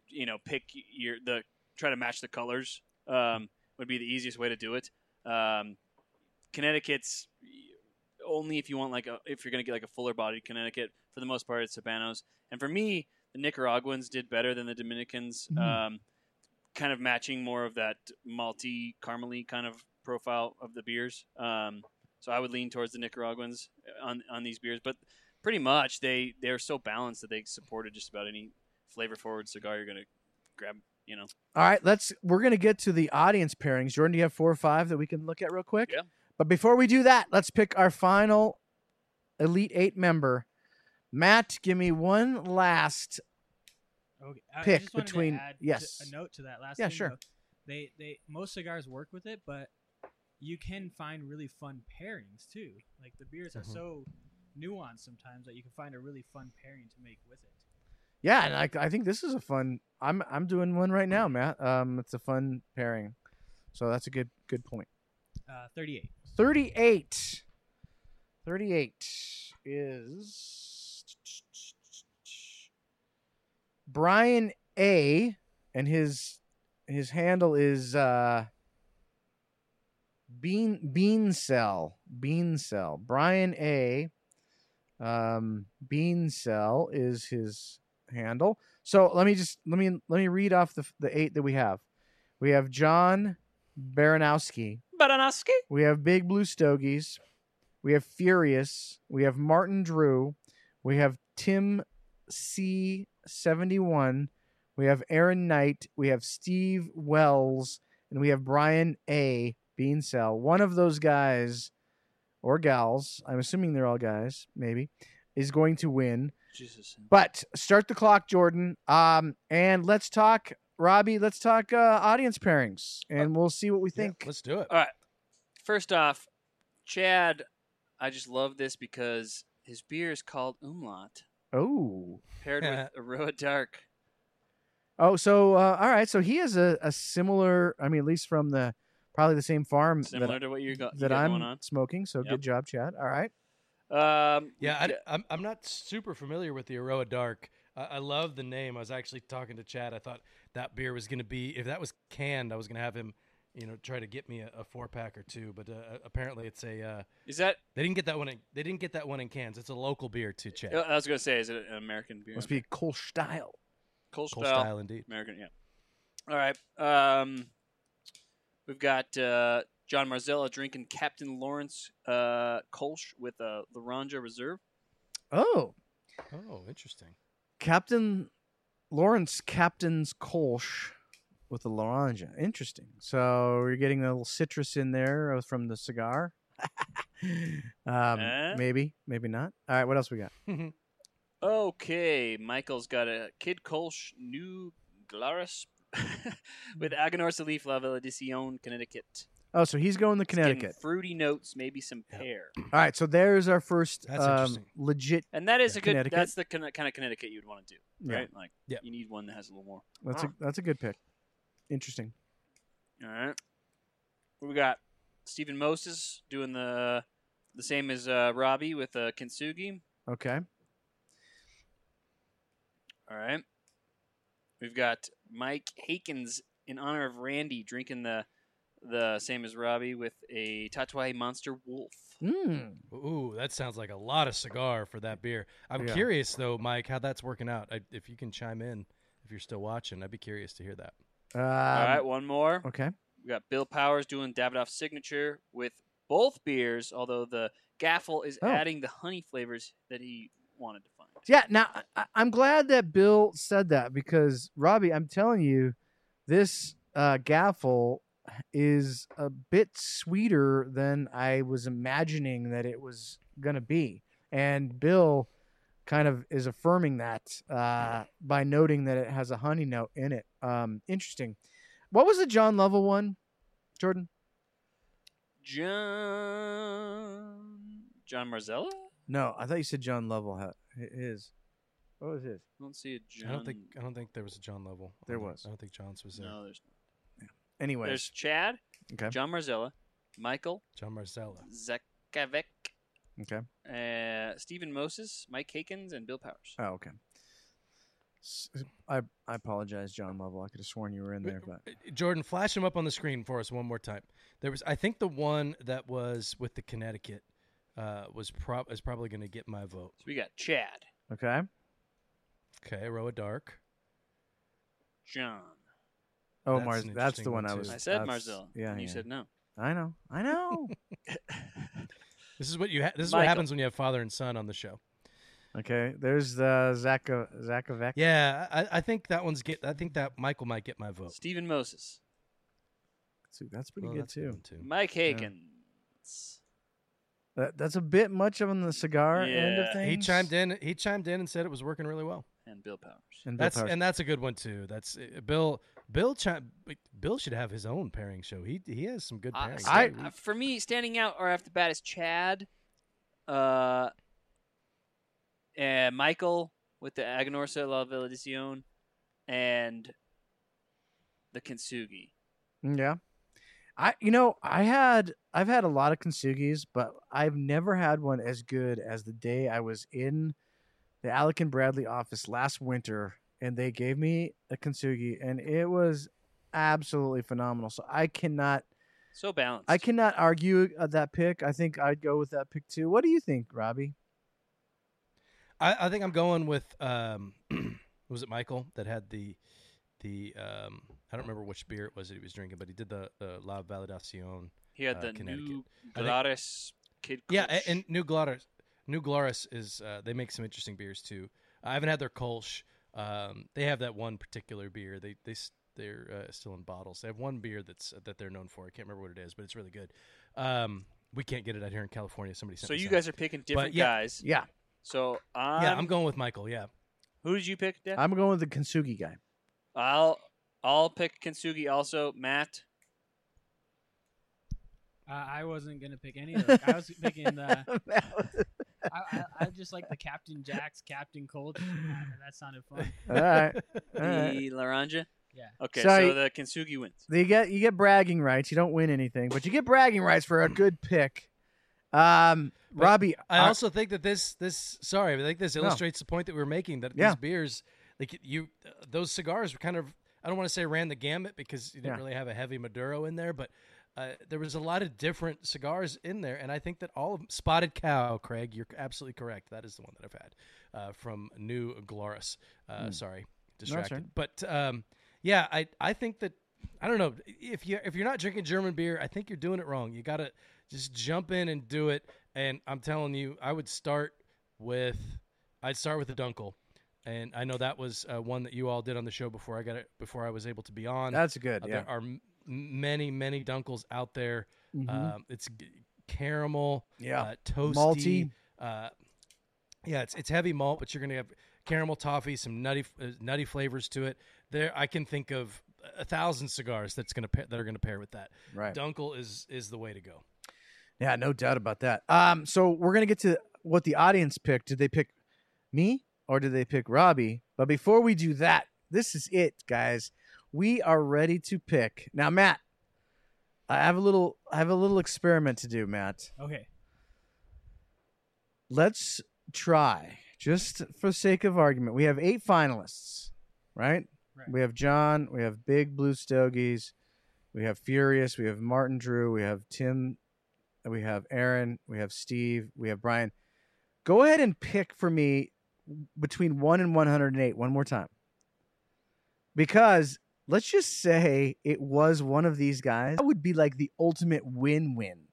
Speaker 4: You know, pick your the try to match the colors um, would be the easiest way to do it. Um, Connecticut's only if you want like a if you're gonna get like a fuller bodied Connecticut. For the most part, it's Habanos, and for me, the Nicaraguans did better than the Dominicans.
Speaker 5: Mhm.
Speaker 4: Um, kind of matching more of that malty, caramely kind of profile of the beers. Um, so I would lean towards the Nicaraguans on on these beers, but pretty much they they're so balanced that they supported just about any flavor forward cigar you're gonna grab. You know,
Speaker 5: All right, let's. We're gonna get to the audience pairings. Jordan, do you have four or five that we can look at real quick?
Speaker 4: Yeah.
Speaker 5: But before we do that, let's pick our final Elite Eight member. Matt, give me one last.
Speaker 6: Okay, I- I
Speaker 5: pick
Speaker 6: just wanted to
Speaker 5: between-
Speaker 6: add
Speaker 5: yes.
Speaker 6: a note to that last.
Speaker 5: Yeah,
Speaker 6: thing,
Speaker 5: sure.
Speaker 6: though. They they most cigars work with it, but you can find really fun pairings too. Like the beers are
Speaker 3: Mhm.
Speaker 6: so nuanced sometimes that you can find a really fun pairing to make with it.
Speaker 5: Yeah, and I, I think this is a fun. I'm I'm doing one right now, Matt. Um, it's a fun pairing, so that's a good good point.
Speaker 6: Uh, Thirty-eight.
Speaker 5: 38. 38 is Brian A and his his handle is uh Bean Bean Cell. Bean Cell. Brian A um Bean Cell is his handle. So let me just let me let me read off the the eight that we have. We have John Baranowski.
Speaker 4: Baranowski.
Speaker 5: We have Big Blue Stogies. We have Furious. We have Martin Drew. We have Tim C71. We have Aaron Knight. We have Steve Wells. And we have Brian A. Beansell. One of those guys or gals, I'm assuming they're all guys, maybe, is going to win.
Speaker 4: Jesus.
Speaker 5: But start the clock, Jordan. Um, and let's talk, Robby, let's talk uh, audience pairings. And we'll see what we
Speaker 3: Yeah,
Speaker 5: think.
Speaker 3: let's do it.
Speaker 4: All right. First off, Chad, I just love this because his beer is called Umlaut,
Speaker 5: oh.
Speaker 4: paired with Aroa Dark.
Speaker 5: Oh, so uh, all right. So he has a, a similar. I mean, at least from the probably the same farm
Speaker 4: Similar
Speaker 5: that,
Speaker 4: to what you got, you
Speaker 5: that
Speaker 4: got
Speaker 5: I'm
Speaker 4: going on.
Speaker 5: smoking. So
Speaker 4: Yep.
Speaker 5: good job, Chad. All right.
Speaker 4: Um,
Speaker 3: Yeah, I, I'm I'm not super familiar with the Aroa Dark. I, I love the name. I was actually talking to Chad. I thought that beer was going to be if that was canned, I was going to have him, you know, try to get me a, a four pack or two. But uh, apparently, it's a uh,
Speaker 4: is that?
Speaker 3: they didn't get that one. In, they didn't get that one in cans. It's a local beer too, Chad.
Speaker 4: I was gonna say, is it an American beer?
Speaker 5: Must be cool style.
Speaker 4: Cool
Speaker 3: Cool
Speaker 4: style.
Speaker 3: style indeed.
Speaker 4: American, yeah. All right. Um, we've got uh, John Marzella drinking Captain Lawrence uh, Kolsch with a Laranja Reserve.
Speaker 5: Oh,
Speaker 3: Oh, interesting.
Speaker 5: Captain Lawrence Captain's Kolsch with the Laranja. Interesting. So you're getting a little citrus in there from the cigar. um,
Speaker 4: Eh?
Speaker 5: maybe, maybe not. All right. What else we got?
Speaker 4: Okay, Michael's got a Kid Kolsch New Glarus with Aganorsa Leaf La Validación, Connecticut.
Speaker 5: Oh, so he's going to Connecticut.
Speaker 4: fruity notes, maybe some pear.
Speaker 5: All right. So there's our first
Speaker 3: That's
Speaker 5: um,
Speaker 3: interesting.
Speaker 5: legit.
Speaker 4: And that is
Speaker 5: Yeah.
Speaker 4: a good.
Speaker 5: Connecticut.
Speaker 4: That's the kind of Connecticut you'd want to do,
Speaker 5: Yeah.
Speaker 4: right? Like,
Speaker 3: Yeah.
Speaker 4: you need one that has a little more.
Speaker 5: That's a that's a good pick. Interesting.
Speaker 4: All right. What We got Stephen Moses doing the the same as uh, Robby with uh, Kintsugi.
Speaker 5: Okay.
Speaker 4: All right. We've got Mike Hakens in honor of Randy drinking the the same as Robby with a Tatuaje Monster Wolf.
Speaker 5: Mm.
Speaker 3: Ooh, that sounds like a lot of cigar for that beer. I'm
Speaker 5: Yeah.
Speaker 3: curious though, Mike, how that's working out. I, if you can chime in, if you're still watching, I'd be curious to hear that.
Speaker 5: Um,
Speaker 4: All right, one more.
Speaker 5: Okay.
Speaker 4: We got Bill Powers doing Davidoff signature with both beers, although the Gaffel is
Speaker 5: Oh.
Speaker 4: adding the honey flavors that he wanted to find.
Speaker 5: Yeah. Now I, I'm glad that Bill said that because Robby, I'm telling you, this uh, Gaffel is a bit sweeter than I was imagining that it was gonna be, and Bill kind of is affirming that uh, by noting that it has a honey note in it. Um, interesting. What was the John Lovell one, Jordan?
Speaker 4: John John Marzella?
Speaker 5: No, I thought you said John Lovell his. What was his?
Speaker 4: I don't see a John.
Speaker 3: I don't think I don't think there was a John level. I
Speaker 5: There was.
Speaker 3: I don't think John's was there.
Speaker 4: No, there's
Speaker 5: Anyways,
Speaker 4: there's Chad,
Speaker 5: okay,
Speaker 4: John Marzella, Michael
Speaker 3: John Marzella.
Speaker 4: Zakavek,
Speaker 5: okay.
Speaker 4: uh, Stephen Moses, Mike Hakens, and Bill Powers.
Speaker 5: Oh, okay. I I apologize, John Lovell. I could have sworn you were in there, but
Speaker 3: Uh, Jordan, flash him up on the screen for us one more time. There was, I think, the one that was with the Connecticut uh, was prob is probably going to get my vote.
Speaker 4: So we got Chad,
Speaker 5: okay.
Speaker 3: Okay, Roa Dark.
Speaker 4: John.
Speaker 5: Oh,
Speaker 3: That's
Speaker 5: Mars.
Speaker 3: an
Speaker 5: That's the
Speaker 3: interesting
Speaker 5: one
Speaker 3: one,
Speaker 5: I
Speaker 3: too.
Speaker 5: was.
Speaker 4: I said
Speaker 5: that's-
Speaker 4: Marzella.
Speaker 5: Yeah,
Speaker 4: and you
Speaker 5: yeah.
Speaker 4: said no.
Speaker 5: I know. I know.
Speaker 3: This is what you. Ha- this is what
Speaker 4: Michael.
Speaker 3: happens when you have father and son on the show.
Speaker 5: okay. There's the Zaka Zakavek.
Speaker 3: Yeah, I, I think that one's get. I think that Michael might get my vote.
Speaker 4: Stephen Moses,
Speaker 5: That's, that's pretty
Speaker 3: Well,
Speaker 5: good
Speaker 3: that's a
Speaker 5: too.
Speaker 3: one, too.
Speaker 4: Mike Hakens.
Speaker 5: That, that's a bit much of on the cigar end of
Speaker 4: Yeah.
Speaker 5: things.
Speaker 3: He chimed in. He chimed in and said it was working really well.
Speaker 4: and Bill Powers.
Speaker 5: And Bill
Speaker 3: That's
Speaker 5: Powers.
Speaker 3: and that's a good one too. That's uh, Bill. Bill. Chi- Bill should have his own pairing show. He he has some good
Speaker 4: Uh,
Speaker 3: pairings.
Speaker 5: I-
Speaker 4: uh, for me, standing out right off the bat is Chad, uh, and Michael with the Aganorsa La Validación, and the Kintsugi.
Speaker 5: Yeah. I you know, I had I've had a lot of Kintsugi's, but I've never had one as good as the day I was in the Alec and Bradley office last winter and they gave me a Kintsugi and it was absolutely phenomenal. So I cannot
Speaker 4: So balanced.
Speaker 5: I cannot argue uh, that pick. I think I'd go with that pick too. What do you think, Robby?
Speaker 3: I, I think I'm going with um, was it Michael that had the the um, I don't remember which beer it was that he was drinking, but he did the, the La Validación.
Speaker 4: He had
Speaker 3: uh,
Speaker 4: the
Speaker 3: Connecticut.
Speaker 4: new
Speaker 3: I think-
Speaker 4: Gladys Kid.
Speaker 3: Yeah, and New Glarus, New Glarus is uh, they make some interesting beers too. I haven't had their Kolsch. Um, they have that one particular beer. They they they're uh, still in bottles. They have one beer that's that they're known for. I can't remember what it is, but it's really good. Um, we can't get it out here in California. Somebody sent
Speaker 4: so you
Speaker 3: some.
Speaker 4: guys are picking different
Speaker 3: yeah.
Speaker 4: guys.
Speaker 5: Yeah,
Speaker 4: So I'm,
Speaker 3: yeah, I'm going with Michael. Yeah,
Speaker 4: Who did you pick, Dad?
Speaker 5: I'm going with the Kintsugi guy.
Speaker 4: I'll I'll pick Kintsugi also. Matt.
Speaker 6: Uh, I wasn't gonna pick any of those. I was picking the. I, I, I just like the Captain Jack's Captain Cold. that sounded fun.
Speaker 5: All right. All right.
Speaker 4: The Laranja.
Speaker 6: Yeah.
Speaker 4: Okay,
Speaker 5: Sorry.
Speaker 4: so the Kintsugi wins.
Speaker 5: You get you get bragging rights. You don't win anything, but you get bragging rights for a good pick. Um,
Speaker 3: But
Speaker 5: Robby,
Speaker 3: I
Speaker 5: are-
Speaker 3: also think that this this sorry, I think this
Speaker 5: No.
Speaker 3: illustrates the point that we were making that
Speaker 5: Yeah.
Speaker 3: these beers, like you, uh, those cigars were kind of I don't want to say ran the gamut because you didn't
Speaker 5: Yeah.
Speaker 3: really have a heavy Maduro in there, but uh, there was a lot of different cigars in there, and I think that all of Spotted Cow, Craig, you're absolutely correct. That is the one that I've had uh, from New Glarus. Uh, Sorry, distracted,
Speaker 5: right.
Speaker 3: but um, yeah, I I think that I don't know if you if you're not drinking German beer, I think you're doing it wrong. You gotta just jump in and do it. And I'm telling you, I would start with I'd start with the Dunkel, and I know that was uh, one that you all did on the show before I got it before I was able to be on.
Speaker 5: that's good.
Speaker 3: Uh,
Speaker 5: Yeah.
Speaker 3: There are many many Dunkels out there.
Speaker 5: Mhm.
Speaker 3: Um, it's g- caramel,
Speaker 5: Yeah.
Speaker 3: uh, toasty,
Speaker 5: Malty.
Speaker 3: Uh, yeah, it's it's heavy malt, but you're gonna have caramel toffee, some nutty uh, nutty flavors to it. There, I can think of a thousand cigars that's gonna pair, that are gonna pair with that.
Speaker 5: right.
Speaker 3: Dunkel is is the way to go.
Speaker 5: Yeah, no doubt about that. Um, so we're gonna get to what the audience picked. Did they pick me or did they pick Robby? But before we do that, this is it, guys. We are ready to pick now, Matt. I have a little, I have a little experiment to do, Matt.
Speaker 6: Okay.
Speaker 5: Let's try, just for sake of argument. We have eight finalists, right?
Speaker 6: Right.
Speaker 5: We have John. We have Big Blue Stogies. We have Furious. We have Martin Drew. We have Tim. We have Aaron. We have Steve. We have Brian. Go ahead and pick for me between 1 and 108 one more time. Because let's just say it was one of these guys. That would be like the ultimate win win.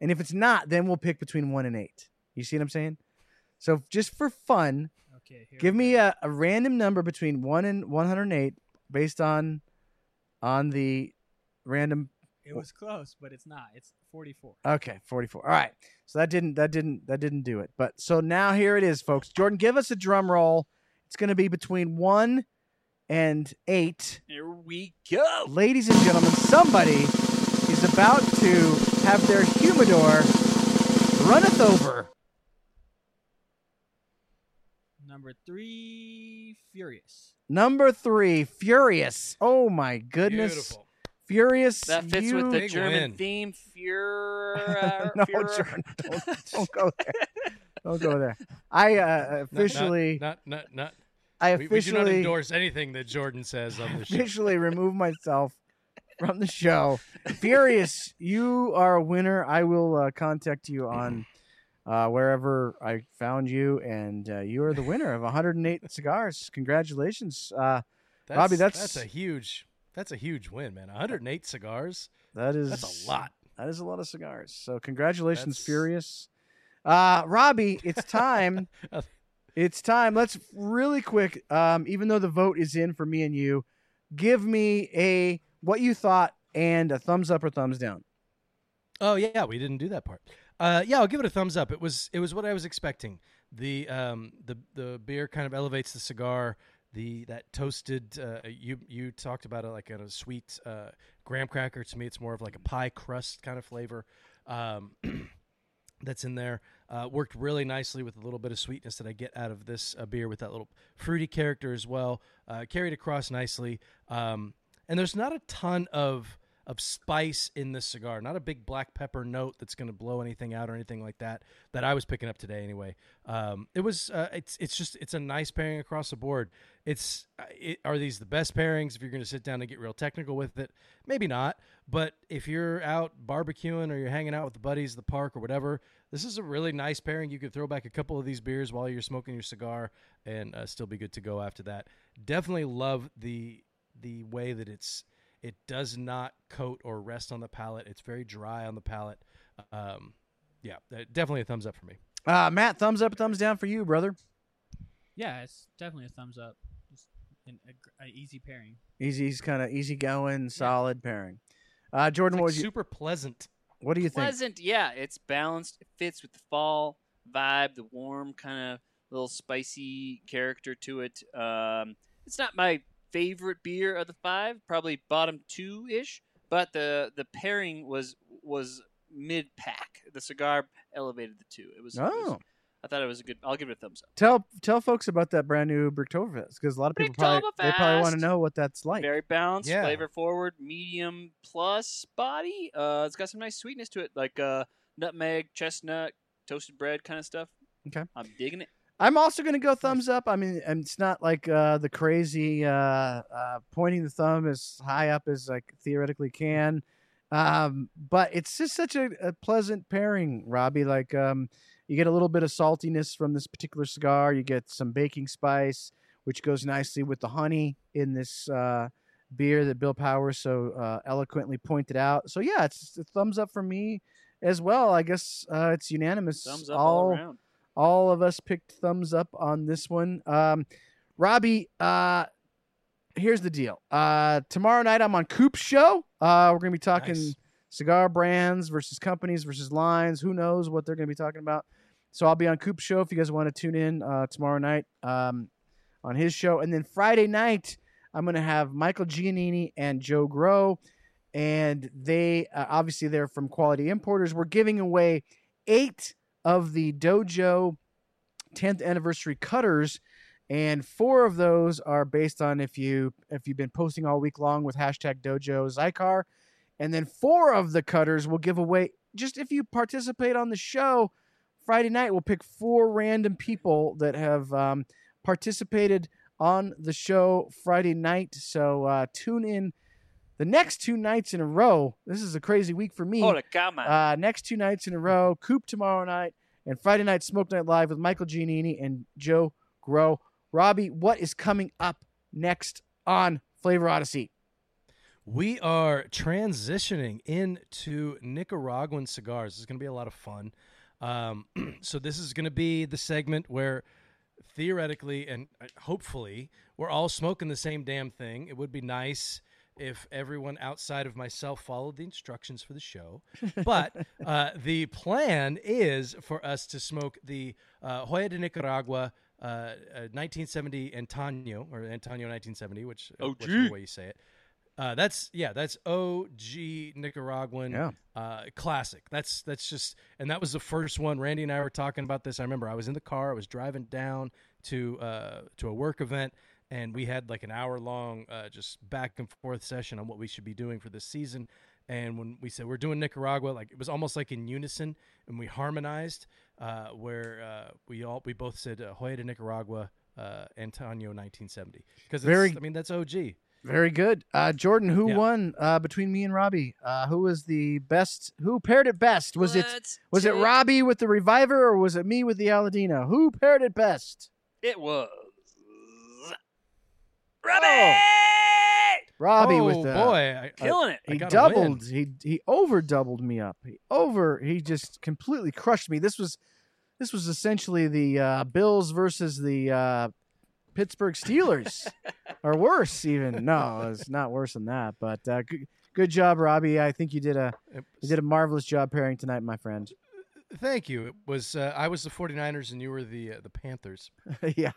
Speaker 5: And if it's not, then we'll pick between 1 and 8. You see what I'm saying? So just for fun,
Speaker 6: Okay. Here
Speaker 5: Give me a, a random number between one and one hundred eight, based on on the random
Speaker 6: It was close, but it's not. It's 44.
Speaker 5: Okay, 44. All right. So that didn't that didn't that didn't do it. But so now here it is, folks. Jordan, give us a drum roll. It's going to be between 1 and 8.
Speaker 4: Here we go.
Speaker 5: Ladies and gentlemen, somebody is about to have their humidor runneth over.
Speaker 6: Number three, Furious.
Speaker 5: Number 3, Furious. Oh my goodness.
Speaker 3: Beautiful.
Speaker 5: Furious.
Speaker 4: That fits
Speaker 5: you...
Speaker 4: with the
Speaker 3: Big
Speaker 4: German
Speaker 3: win.
Speaker 4: theme. Fuhrer.
Speaker 5: no,
Speaker 4: Fuhrer.
Speaker 5: Don't, don't go there. Don't go there. I uh,
Speaker 3: Not- not-
Speaker 5: officially,
Speaker 3: not not not.
Speaker 5: I
Speaker 3: we, we do not endorse anything that Jordan says on this show.
Speaker 5: officially remove myself from the show. Furious, you are a winner. I will uh, contact you on uh, wherever I found you, and uh, you are the winner of 108 cigars. Congratulations. Uh,
Speaker 3: That's,
Speaker 5: Robby, that's-
Speaker 3: that's a huge that's a huge win, man. 108 cigars.
Speaker 5: that is
Speaker 3: That's a lot.
Speaker 5: That is a lot of cigars. So congratulations,
Speaker 3: That's-
Speaker 5: Furious. Uh, Robby, it's time. it's time. Let's really quick. Um, even though the vote is in for me and you, give me a what you thought and a thumbs up or thumbs down.
Speaker 3: Oh yeah, we didn't do that part. Uh, yeah, I'll give it a thumbs up. It was it was what I was expecting. The um the the beer kind of elevates the cigar. The that toasted uh, you you talked about it like a, sweet uh, graham cracker. To me, it's more of like a pie crust kind of flavor. Um, that's in there. Uh, worked really nicely with a little bit of sweetness that I get out of this uh, beer with that little fruity character as well. Uh, carried across nicely. Um, and there's not a ton of of spice in this cigar. Not a big black pepper note that's going to blow anything out or anything like that. That I was picking up today anyway. Um, it was. Uh, it's. It's just. It's a nice pairing across the board. It's. uh, It, are these the best pairings? If you're going to sit down and get real technical with it, maybe not. But if you're out barbecuing or you're hanging out with the buddies at the park or whatever, this is a really nice pairing. You could throw back a couple of these beers while you're smoking your cigar and uh, still be good to go after that. Definitely love the the way that it's it does not coat or rest on the palate. It's very dry on the palate. Um, yeah, uh, definitely a thumbs up for me.
Speaker 5: Uh, Matt, thumbs up, thumbs down for you, brother.
Speaker 6: Yeah, it's definitely a thumbs up. Just an a, a easy pairing.
Speaker 5: Easy's kind of easy going, solid pairing. Uh, Jordan,
Speaker 3: It's
Speaker 5: what,
Speaker 3: like
Speaker 5: was you,
Speaker 3: super pleasant.
Speaker 5: what do you think?
Speaker 4: Pleasant, yeah. It's balanced. It fits with the fall vibe, the warm kind of little spicy character to it. Um, it's not my favorite beer of the five, probably bottom two ish, but the the pairing was was mid pack. The cigar elevated the two. It was. it was-
Speaker 5: Oh,
Speaker 4: I thought it was a good. I'll give it a thumbs up.
Speaker 5: tell tell folks about that brand new Bricktoberfest because a lot of people probably they probably want to know what that's like.
Speaker 4: Very balanced,
Speaker 3: Yeah.
Speaker 4: flavor forward, medium plus body. Uh, it's got some nice sweetness to it, like uh, nutmeg, chestnut, toasted bread kind of stuff.
Speaker 5: Okay.
Speaker 4: I'm digging it.
Speaker 5: I'm also going to go thumbs up. I mean, and it's not like uh, the crazy uh, uh, pointing the thumb as high up as I theoretically can, um, but it's just such a, a pleasant pairing, Robby. Like um, you get a little bit of saltiness from this particular cigar. You get some baking spice, which goes nicely with the honey in this uh, beer that Bill Powers so uh, eloquently pointed out. So yeah, it's a thumbs up for me as well. I guess uh, it's unanimous.
Speaker 4: Thumbs up all, around.
Speaker 5: All of us picked thumbs up on this one. Um, Robby, uh, here's the deal. Uh, tomorrow night I'm on Coop's show. Uh, we're gonna be talking
Speaker 3: Nice.
Speaker 5: cigar brands versus companies versus lines. Who knows what they're gonna be talking about? So I'll be on Coop's show if you guys want to tune in uh, tomorrow night um, on his show, and then Friday night I'm gonna have Michael Giannini and Joe Grow, and they uh, obviously they're from Quality Importers. We're giving away eight of the Dojo 10th anniversary cutters and four of those are based on if you if you've been posting all week long with hashtag dojo zycar. And then four of the cutters will give away just if you participate on the show friday night we'll pick four random people that have um, participated on the show friday night. So uh, tune in the next two nights in a row this is a crazy week for me
Speaker 4: Holy cow, man.
Speaker 5: uh, next two nights in a row. Coop tomorrow night and Friday night Smoke Night Live with Michael Giannini and Joe Grow. Robby, what is coming up next on Flavor Odyssey?
Speaker 3: We are transitioning into Nicaraguan cigars. This is going to be a lot of fun. Um, so this is going to be the segment where theoretically and uh, hopefully we're all smoking the same damn thing. It would be nice if everyone outside of myself followed the instructions for the show. But uh, the plan is for us to smoke the uh, Joya de Nicaragua uh, uh, 1970 Antonio or Antonio 1970, which uh,
Speaker 4: OG.
Speaker 3: whichever way you say it. Uh, that's yeah, that's OG Nicaraguan
Speaker 5: Yeah.
Speaker 3: uh, classic. That's that's just, and that was the first one. Randy and I were talking about this. I remember I was in the car. I was driving down to uh, to a work event, and we had like an hour long uh, just back and forth session on what we should be doing for this season. And when we said we're doing Nicaragua, like it was almost like in unison, and we harmonized. Uh, where uh, we all we both said uh, Joya de Nicaragua, uh, Antonio 1970, because
Speaker 5: Very-
Speaker 3: I mean that's OG.
Speaker 5: Very good. Uh, Jordan, who
Speaker 3: Yeah.
Speaker 5: won uh, between me and Robby? Uh, who was the best? Who paired it best? Was it was it Robby with the ReviveR or was it me with the Aladino? Who paired it best?
Speaker 4: It was
Speaker 5: Oh, Robby
Speaker 3: oh
Speaker 5: with the
Speaker 3: boy, I, I-
Speaker 4: killing it.
Speaker 3: I
Speaker 5: he
Speaker 3: got a win.
Speaker 5: doubled. He he over doubled me up. He over. He just completely crushed me. This was this was essentially the uh, Bills versus the uh, Pittsburgh Steelers, or worse even. No, it's not worse than that. But uh, good, good job, Robby. I think you did a you did a marvelous job pairing tonight, my friend.
Speaker 3: Thank you. It was uh, I was the 49ers and you were the uh, the Panthers.
Speaker 5: yeah.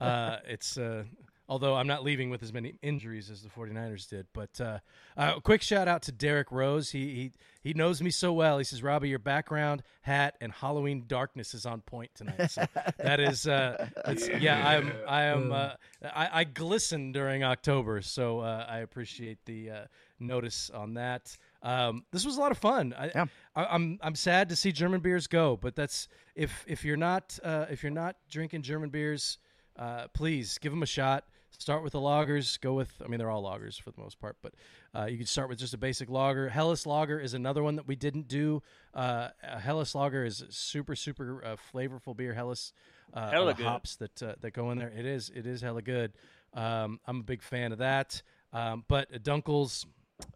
Speaker 3: Uh, it's uh, although I'm not leaving with as many injuries as the 49ers did. But uh, uh, quick shout out to Derek Rose. He he he knows me so well. He says, "Robby, your background, hat, and Halloween darkness is on point tonight." So that is uh, that's, yeah. I'm I am uh, I, I glisten during October, so uh, I appreciate the uh, notice on that. Um, this was a lot of fun. I,
Speaker 5: Yeah.
Speaker 3: I, I'm I'm sad to see German beers go, but that's if if you're not uh, if you're not drinking German beers, uh, please give them a shot. Start with the loggers. Go with I mean they're all loggers for the most part, but uh, you can start with just a basic logger. Helles logger is another one that we didn't do. Uh, Helles Lager is super super uh, flavorful beer. Hellas uh, hops that uh, that go in there. It is it is hella good. Um, I'm a big fan of that. Um, but Dunkel's.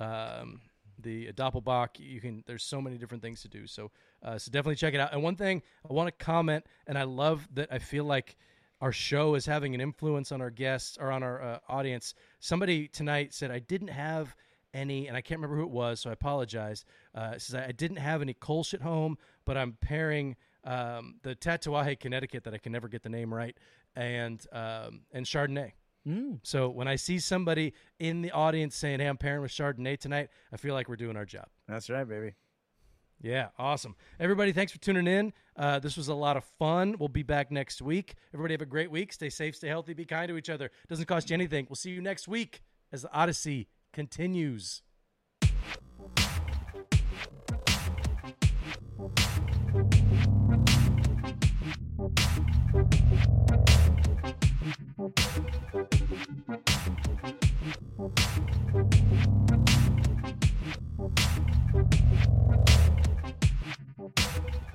Speaker 3: Um, the Doppelbock. You can. There's so many different things to do. So, uh, so definitely check it out. And one thing I want to comment, and I love that I feel like our show is having an influence on our guests or on our uh, audience. Somebody tonight said I didn't have any, and I can't remember who it was, so I apologize. Uh, says I didn't have any Kolsch at home, but I'm pairing um, the Tatuaje, Connecticut, that I can never get the name right, and um, and Chardonnay.
Speaker 5: Mm.
Speaker 3: So when I see somebody in the audience saying, "Hey, I'm pairing with Chardonnay tonight," I feel like we're doing our job.
Speaker 5: That's right, baby.
Speaker 3: Yeah, awesome. Everybody, thanks for tuning in. Uh, this was a lot of fun. We'll be back next week. Everybody have a great week. Stay safe, stay healthy, be kind to each other. Doesn't cost you anything. We'll see you next week as the Odyssey continues.
Speaker 8: Thank